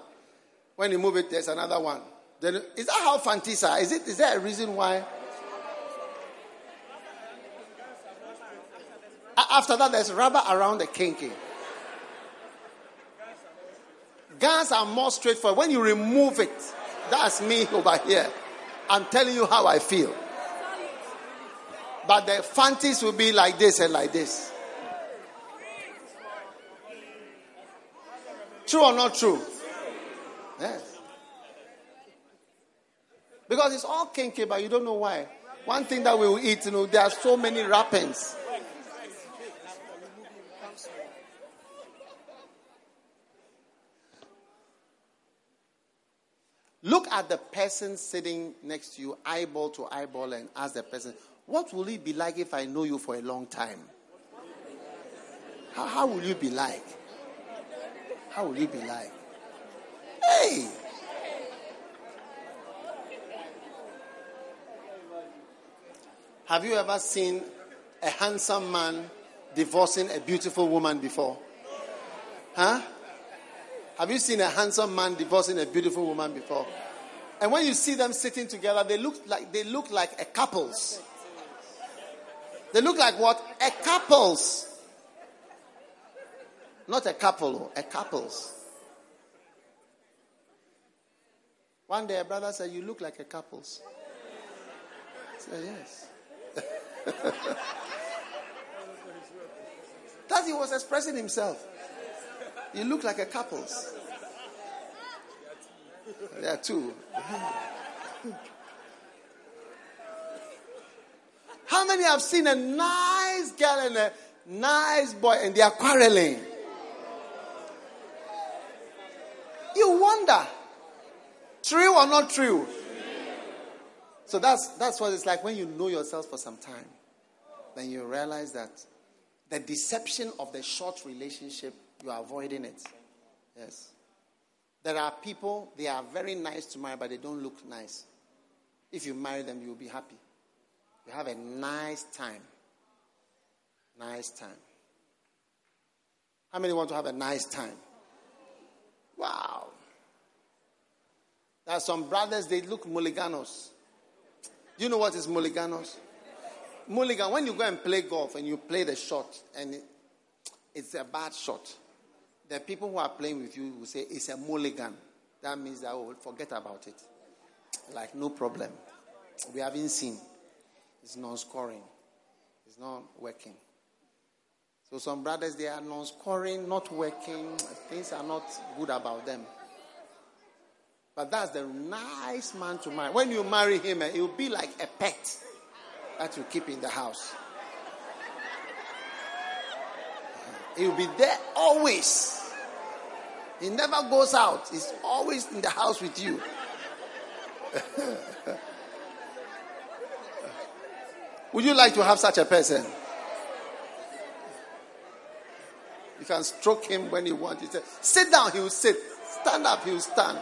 When you move it, there's another one. Then, is that how Fantisa? Is it? Is there a reason why? After that, there's rubber around the kenkey. Guns are more straightforward. When you remove it, that's me over here. I'm telling you how I feel. But the Fantis will be like this and like this. True or not true? Yes. Because it's all kenkey, but you don't know why. One thing that we will eat, you know, there are so many wrappings. Look at the person sitting next to you, eyeball to eyeball, and ask the person, What will it be like if I know you for a long time? How, how will you be like? How will you be like? Hey! Have you ever seen a handsome man divorcing a beautiful woman before? Huh? Have you seen a handsome man divorcing a beautiful woman before? And when you see them sitting together, they look like they look like a couples. They look like what? A couples. Not a couple, oh, a couples. One day a brother said, You look like a couples. I said, Yes. that he was expressing himself. You look like a couples. There are two. How many have seen a nice girl and a nice boy and they are quarreling? You wonder, true or not true? So that's that's what it's like when you know yourself for some time. Then you realize that the deception of the short relationship, you are avoiding it. Yes. There are people, they are very nice to marry, but they don't look nice. If you marry them, you will be happy. You have a nice time. Nice time. How many want to have a nice time? Wow. There are some brothers, they look mulliganos. Do you know what is mulliganos? Mulligan, when you go and play golf and you play the shot and it, it's a bad shot, the people who are playing with you will say it's a mulligan. That means that will forget about it. Like, no problem. We haven't seen. It's non scoring, it's not working. So, some brothers, they are non scoring, not working. Things are not good about them. But that's the nice man to marry. When you marry him, eh, he'll be like a pet that you keep in the house. He will be there always. He never goes out. He's always in the house with you. Would you like to have such a person? You can stroke him when you want. He says, sit down, he will sit. Stand up, he will stand.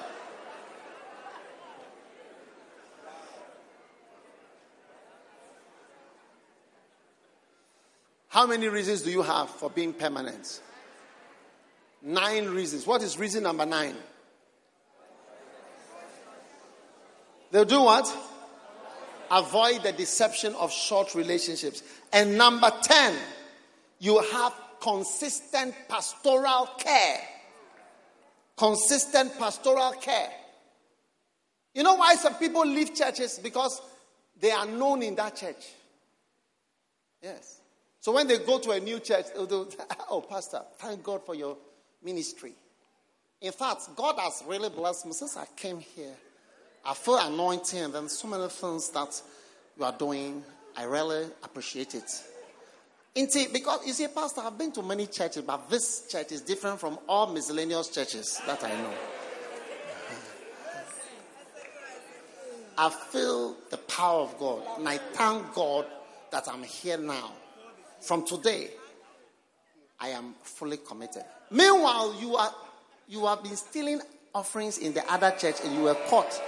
How many reasons do you have for being permanent? Nine reasons. What is reason number nine? They'll do what? Avoid the deception of short relationships. And number 10, you have consistent pastoral care. Consistent pastoral care. You know why some people leave churches? Because they are known in that church. Yes. So when they go to a new church, they'll oh, Pastor, thank God for your ministry. In fact, God has really blessed me since I came here. I feel anointing, and then so many things that you are doing. I really appreciate it. Indeed, because you see, Pastor, I've been to many churches, but this church is different from all miscellaneous churches that I know. I feel the power of God, and I thank God that I'm here now. From today, I am fully committed. Meanwhile, you are you have been stealing offerings in the other church and you were caught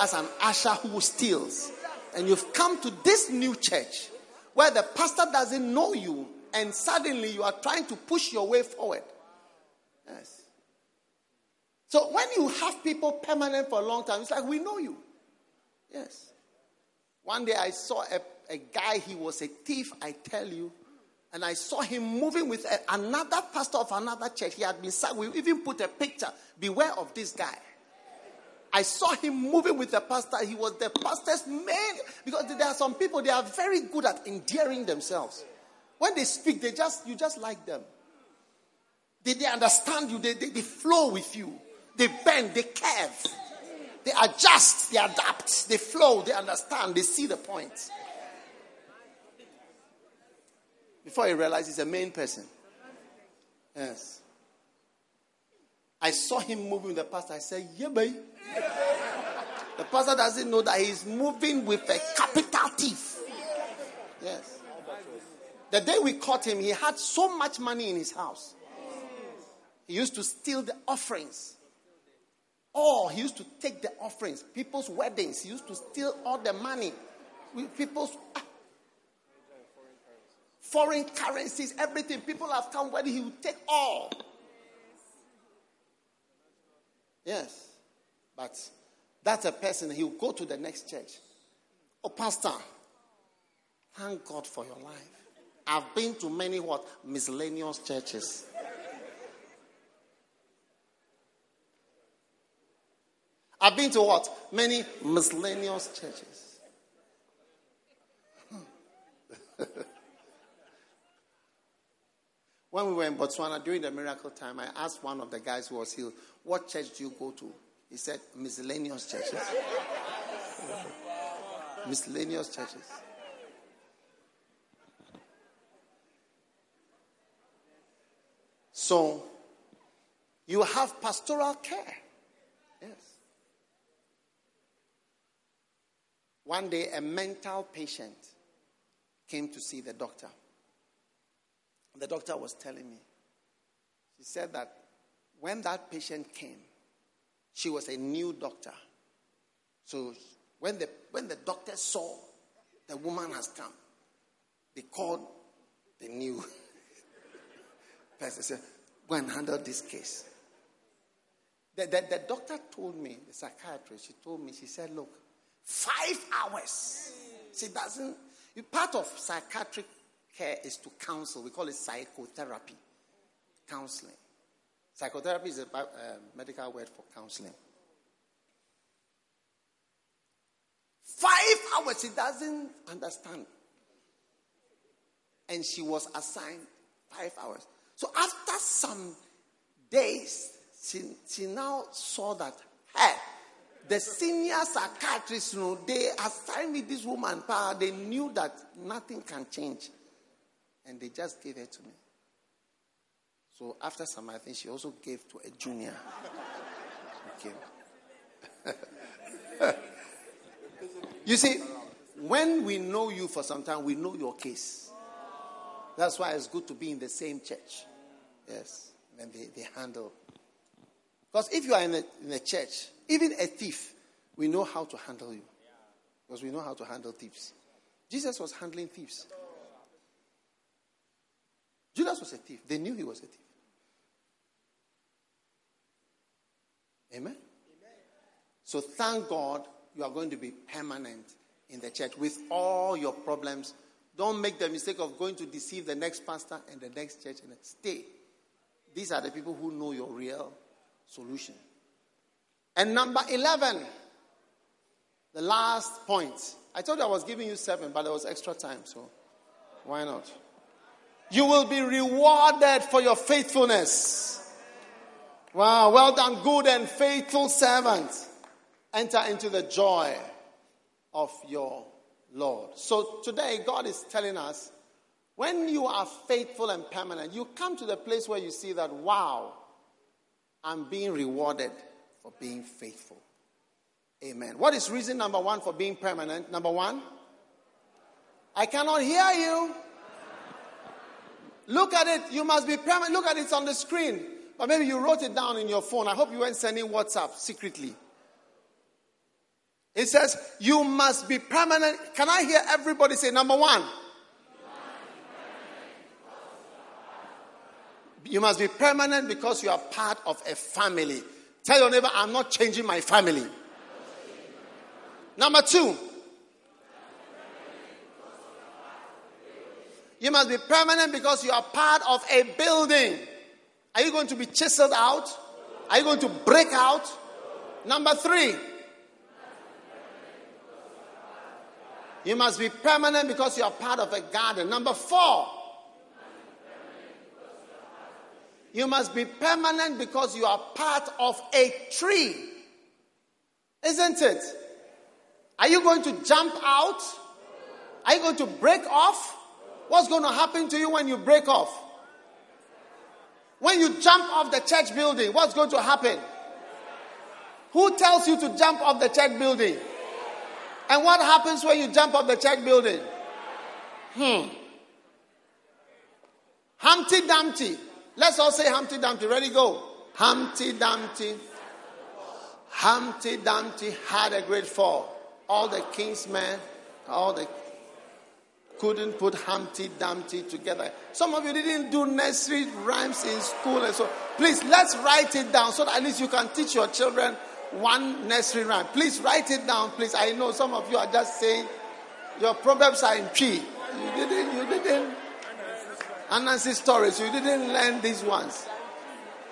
as an usher who steals. And you've come to this new church where the pastor doesn't know you and suddenly you are trying to push your way forward. Yes. So when you have people permanent for a long time, it's like we know you. Yes. One day I saw a, a guy, he was a thief, I tell you. And I saw him moving with another pastor of another church. He had been sacked. We even put a picture. Beware of this guy. I saw him moving with the pastor. He was the pastor's man. Because there are some people, they are very good at endearing themselves. When they speak, they just you just like them. They, they understand you, they, they, they flow with you. They bend, they curve. They adjust, they adapt, they flow, they understand, they see the point. Before he realized he's a main person. Yes. I saw him moving with the pastor. I said, Yeah, baby. The pastor doesn't know that he's moving with a capital thief. Yes. The day we caught him, he had so much money in his house. He used to steal the offerings. Oh, he used to take the offerings. People's weddings, he used to steal all the money. People's ah, foreign currencies, everything. People have come where he will take all. Yes. But that's a person, he will go to the next church. Oh, Pastor, thank God for your life. I've been to many what? Miscellaneous churches. I've been to what? Many miscellaneous churches. When we were in Botswana during the miracle time, I asked one of the guys who was healed, What church do you go to? He said, Miscellaneous churches. miscellaneous churches. So, you have pastoral care. Yes. One day, a mental patient came to see the doctor. The doctor was telling me, she said that when that patient came, she was a new doctor. So when the, when the doctor saw the woman has come, they called the new person. Said, Go and handle this case. The, the, the doctor told me, the psychiatrist, she told me, she said, Look, five hours. She doesn't, part of psychiatric care is to counsel. We call it psychotherapy, counseling. Psychotherapy is a uh, medical word for counseling. Five hours, she doesn't understand. And she was assigned five hours. So after some days, she, she now saw that, hey, the senior psychiatrist, you know, they assigned me this woman. They knew that nothing can change. And they just gave it to me. So after some, I think she also gave to a junior. Okay. you see, when we know you for some time, we know your case. That's why it's good to be in the same church. Yes. And they, they handle. Because if you are in a, in a church, even a thief, we know how to handle you. Because we know how to handle thieves. Jesus was handling thieves. Judas was a thief. They knew he was a thief. Amen? Amen? So thank God you are going to be permanent in the church with all your problems. Don't make the mistake of going to deceive the next pastor and the next church and stay. These are the people who know your real solution. And number 11, the last point. I told you I was giving you seven, but there was extra time, so why not? You will be rewarded for your faithfulness. Wow, well done, good and faithful servant. Enter into the joy of your Lord. So today, God is telling us when you are faithful and permanent, you come to the place where you see that, wow, I'm being rewarded for being faithful. Amen. What is reason number one for being permanent? Number one, I cannot hear you. Look at it. You must be permanent. Look at it on the screen. But maybe you wrote it down in your phone. I hope you weren't sending WhatsApp secretly. It says, You must be permanent. Can I hear everybody say, Number one? You must be permanent because you are part of a family. Tell your neighbor, I'm not changing my family. Number two, you must be permanent because you are part of a building. Are you going to be chiseled out? Are you going to break out? Number three, you must be permanent because you are part of a garden. Number four, you must be permanent because you are part of a tree. Isn't it? Are you going to jump out? Are you going to break off? What's going to happen to you when you break off? When you jump off the church building, what's going to happen? Who tells you to jump off the church building? And what happens when you jump off the church building? Hmm. Humpty Dumpty. Let's all say Humpty Dumpty. Ready, go. Humpty Dumpty. Humpty Dumpty had a great fall. All the king's men, all the couldn't put Humpty Dumpty together. Some of you didn't do nursery rhymes in school and so. Please let's write it down so that at least you can teach your children one nursery rhyme. Please write it down, please. I know some of you are just saying your proverbs are in tree. You didn't, you didn't. Anansi stories, you didn't learn these ones.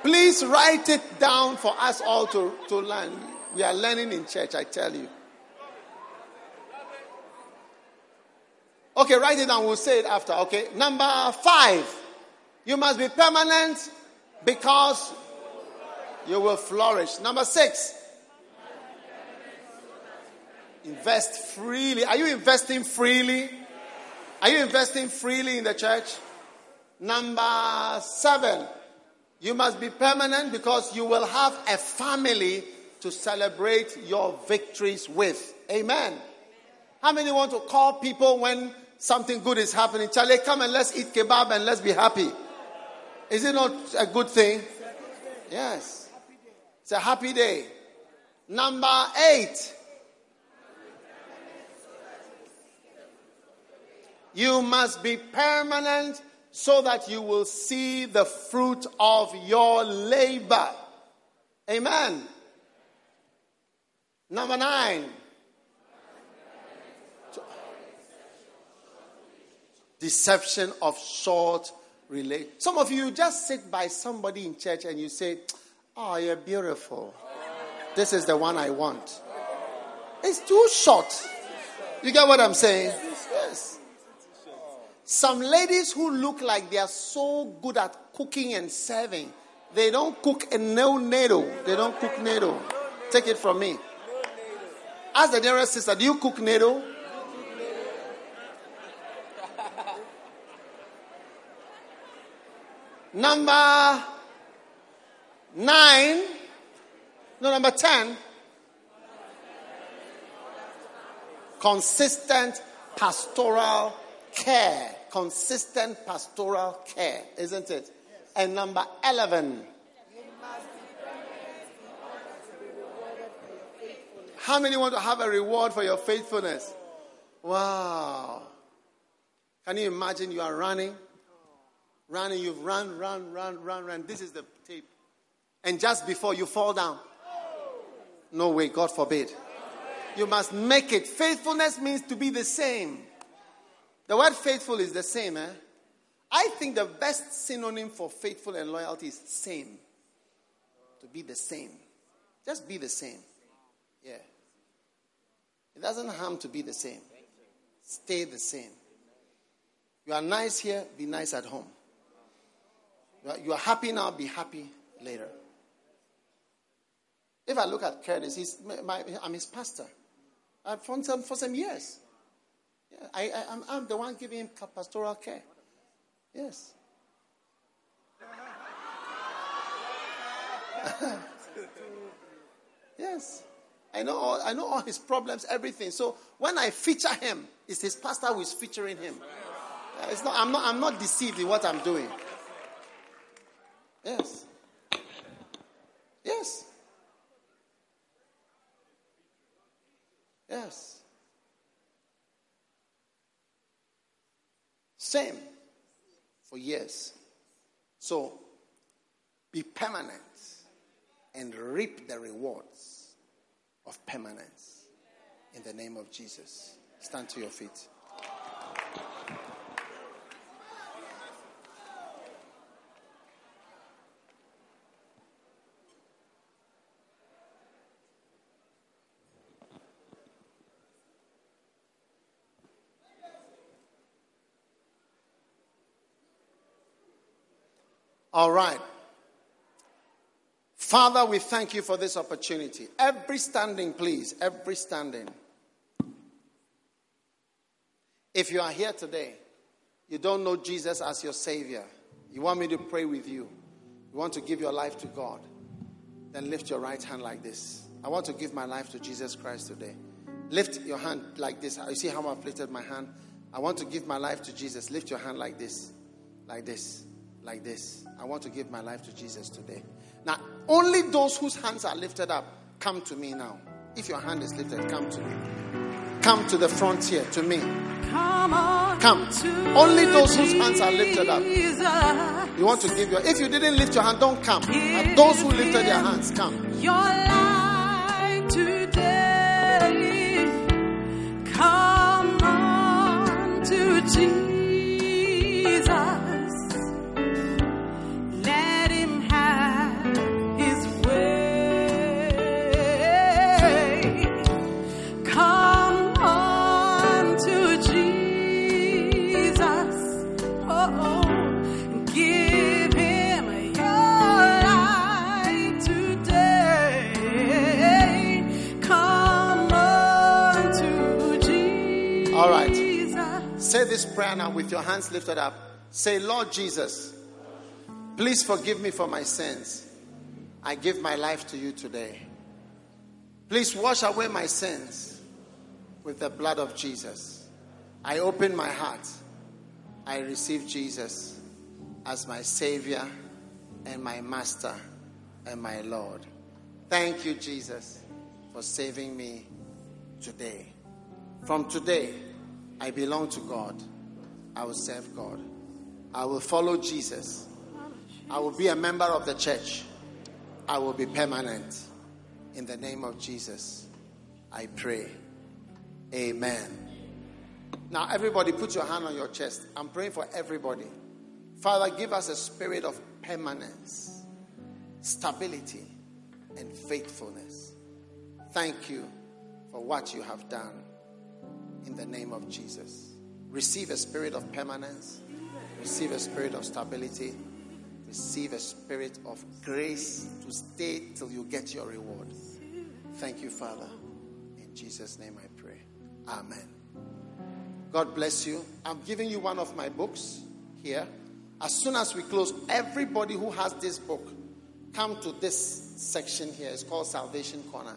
Please write it down for us all to, to learn. We are learning in church, I tell you. Okay, write it down. We'll say it after. Okay. Number five. You must be permanent because you will flourish. Number six. Invest freely. Are you investing freely? Are you investing freely in the church? Number seven. You must be permanent because you will have a family to celebrate your victories with. Amen. How many want to call people when something good is happening. Charlie, come and let's eat kebab and let's be happy. Is it not a good thing? Yes. It's a happy day. Number eight. You must be permanent so that you will see the fruit of your labor. Amen. Number nine. Deception of short relate. Some of you just sit by somebody in church and you say, Oh, you're beautiful. This is the one I want. It's too short. You get what I'm saying? Yes. Some ladies who look like they are so good at cooking and serving, they don't cook a no needle. They don't cook needle. Take it from me. Ask the dearest sister, do you cook needle? Number nine, no, number 10, consistent pastoral care. Consistent pastoral care, isn't it? And number 11, how many want to have a reward for your faithfulness? Wow. Can you imagine you are running running, you've run, run, run, run, run. This is the tape. And just before you fall down, no way, God forbid. You must make it. Faithfulness means to be the same. The word faithful is the same, eh? I think the best synonym for faithful and loyalty is same. To be the same. Just be the same. Yeah. It doesn't harm to be the same. Stay the same. You are nice here, be nice at home. You are happy now, be happy later. If I look at Curtis, he's my, I'm his pastor. I've known him for some years. Yeah, I, I, I'm, I'm the one giving him pastoral care. Yes. yes. I know, all, I know all his problems, everything. So when I feature him, it's his pastor who is featuring him. It's not, I'm, not, I'm not deceived in what I'm doing. Yes. Yes. Yes. Same for years. So be permanent and reap the rewards of permanence in the name of Jesus. Stand to your feet. All right. Father, we thank you for this opportunity. Every standing, please. Every standing. If you are here today, you don't know Jesus as your Savior, you want me to pray with you, you want to give your life to God, then lift your right hand like this. I want to give my life to Jesus Christ today. Lift your hand like this. You see how I've lifted my hand? I want to give my life to Jesus. Lift your hand like this, like this, like this. I want to give my life to Jesus today. Now, only those whose hands are lifted up, come to me now. If your hand is lifted, come to me. Come to the front here, to me. Come on. Come. Only those whose hands are lifted up. You want to give your. If you didn't lift your hand, don't come. But uh, those who lifted their hands, come. Your life today. Come this prayer now with your hands lifted up. Say, Lord Jesus, please forgive me for my sins. I give my life to you today. Please wash away my sins with the blood of Jesus. I open my heart. I receive Jesus as my Savior and my Master and my Lord. Thank you, Jesus, for saving me today. From today, I belong to God. I will serve God. I will follow Jesus. I will be a member of the church. I will be permanent. In the name of Jesus, I pray. Amen. Now, everybody, put your hand on your chest. I'm praying for everybody. Father, give us a spirit of permanence, stability, and faithfulness. Thank you for what you have done in the name of Jesus. Receive a spirit of permanence, receive a spirit of stability, receive a spirit of grace to stay till you get your reward. Thank you, Father. In Jesus' name I pray. Amen. God bless you. I'm giving you one of my books here. As soon as we close, everybody who has this book, come to this section here. It's called Salvation Corner.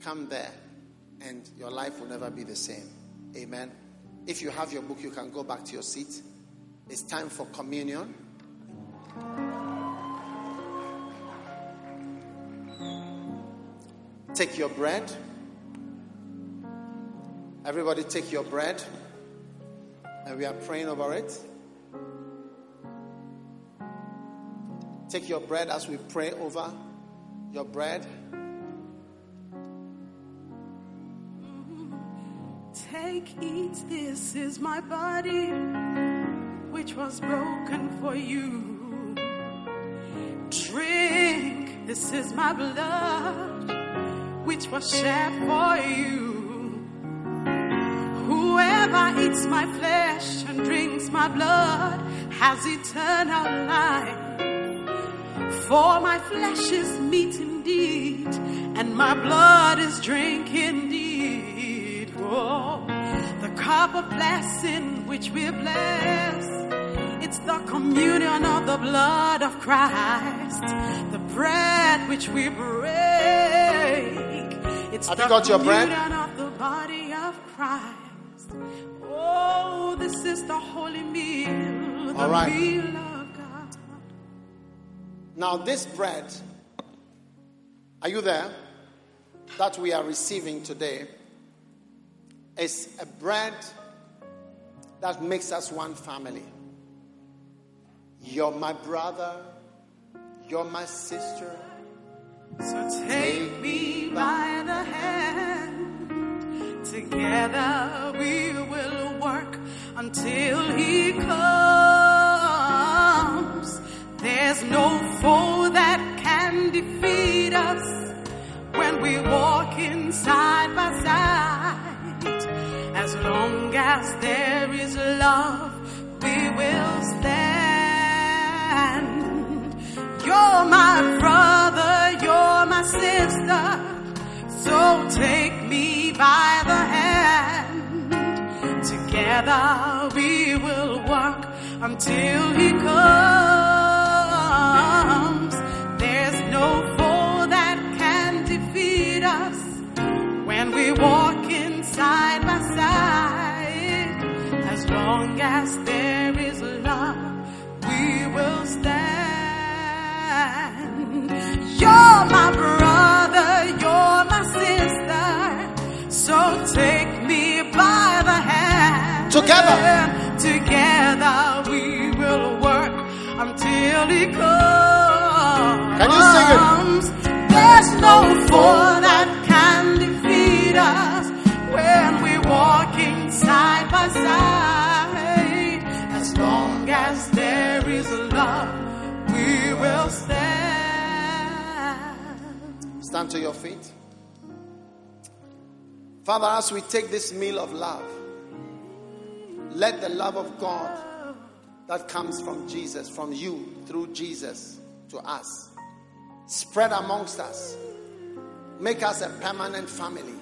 Come there, and your life will never be the same. Amen. If you have your book, you can go back to your seat. It's time for communion. Take your bread. Everybody, take your bread. And we are praying over it. Take your bread as we pray over your bread. Take, eat, this is my body, which was broken for you. Drink, this is my blood, which was shed for you. Whoever eats my flesh and drinks my blood has eternal life. For my flesh is meat indeed, and my blood is drink indeed. Oh, cup of blessing which we bless, it's the communion of the blood of Christ, the bread which we break. It's Have the you got your bread? of the body of Christ. Oh, this is the holy meal, the All right. meal of God. Now, this bread, are you there? That we are receiving today is a bread that makes us one family. You're my brother, you're my sister. So take me by the hand. Together we will work until he comes. There's no foe that can defeat us when we walk in side by side. As long as there is love, we will stand. You're my brother, you're my sister. So take me by the hand. Together we will work until he comes. long as there is love, we will stand. You're my brother, you're my sister, so take me by the hand. Together, together we will work until it comes. Can you sing it? There's no foe that can defeat us when we walk in side by side. Stand. Stand to your feet. Father, as we take this meal of love, let the love of God that comes from Jesus, from you through Jesus to us, spread amongst us. Make us a permanent family.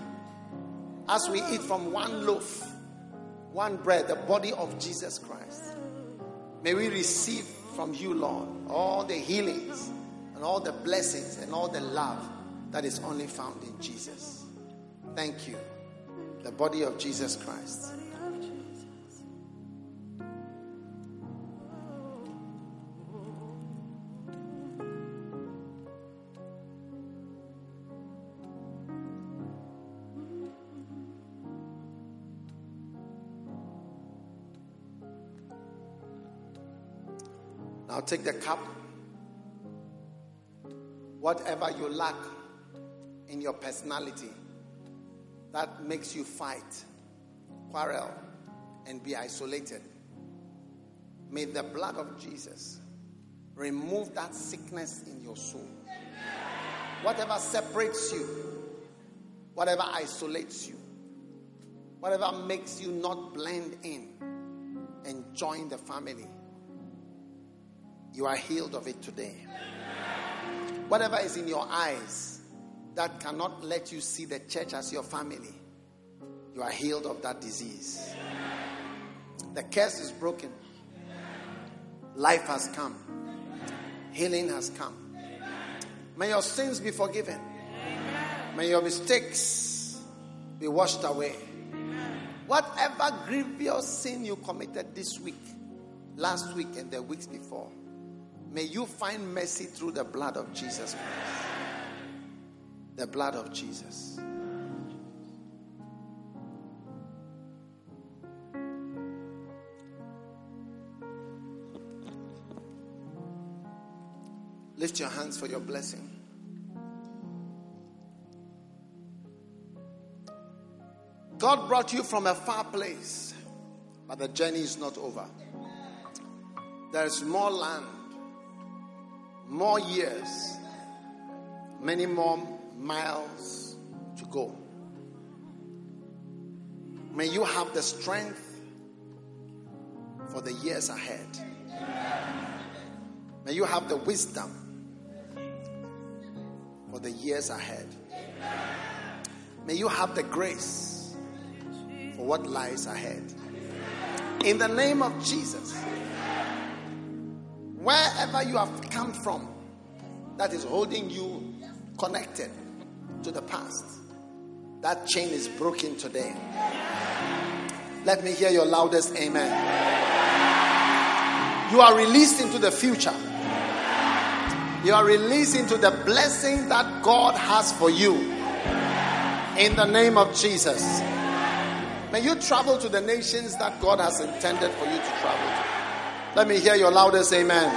As we eat from one loaf, one bread, the body of Jesus Christ, may we receive from you, Lord, all the healings and all the blessings and all the love that is only found in Jesus. Thank you. The body of Jesus Christ. Now take the cup. Whatever you lack in your personality that makes you fight, quarrel, and be isolated. May the blood of Jesus remove that sickness in your soul. Whatever separates you, whatever isolates you, whatever makes you not blend in and join the family, you are healed of it today. Whatever is in your eyes that cannot let you see the church as your family, you are healed of that disease. The curse is broken. Life has come. Healing has come. May your sins be forgiven. May your mistakes be washed away. Whatever grievous sin you committed this week, last week, and the weeks before, may you find mercy through the blood of Jesus Christ. The blood of Jesus. Lift your hands for your blessing. God brought you from a far place, but the journey is not over. There is more land, more years, many more miles to go. May you have the strength for the years ahead. May you have the wisdom for the years ahead. May you have the grace for what lies ahead. In the name of Jesus, wherever you have come from, that is holding you connected to the past, that chain is broken today. Let me hear your loudest amen. You are released into the future. You are released into the blessing that God has for you. In the name of Jesus. May you travel to the nations that God has intended for you to travel to. Let me hear your loudest amen.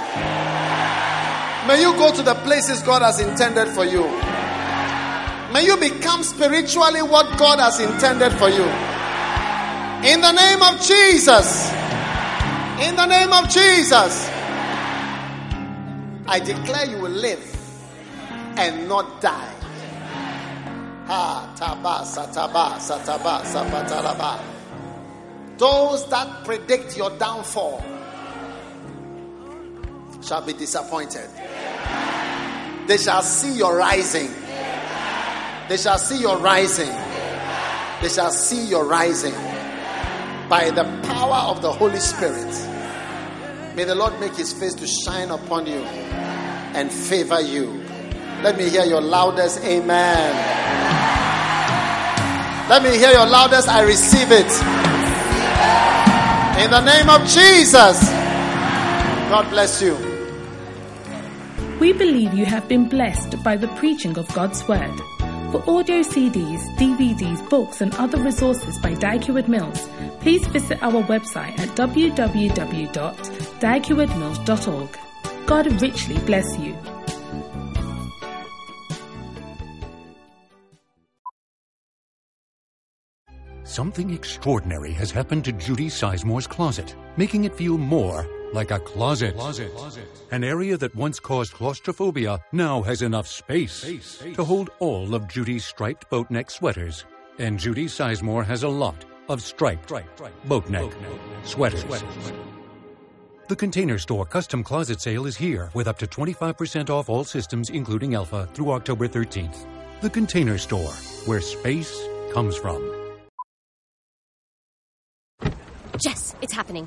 May you go to the places God has intended for you. May you become spiritually what God has intended for you. In the name of Jesus. In the name of Jesus. I declare you will live and not die. Ha. Those that predict your downfall shall be disappointed. They shall see your rising. They shall see your rising. They shall see your rising by the power of the Holy Spirit. May the Lord make his face to shine upon you and favor you. Let me hear your loudest amen. Let me hear your loudest I receive it. In the name of Jesus. God bless you. We believe you have been blessed by the preaching of God's Word. For audio CDs, DVDs, books, and other resources by Dag Mills, please visit our website at www.daghewardmills.org. God richly bless you. Something extraordinary has happened to Judy Sizemore's closet, making it feel more like a closet. An area that once caused claustrophobia now has enough space, to hold all of Judy's striped boat neck sweaters. And Judy Sizemore has a lot of striped boat neck sweaters. The Container Store Custom Closet Sale is here with up to 25% off all systems, including Elfa, through October 13th. The Container Store, where space comes from. Jess, it's happening.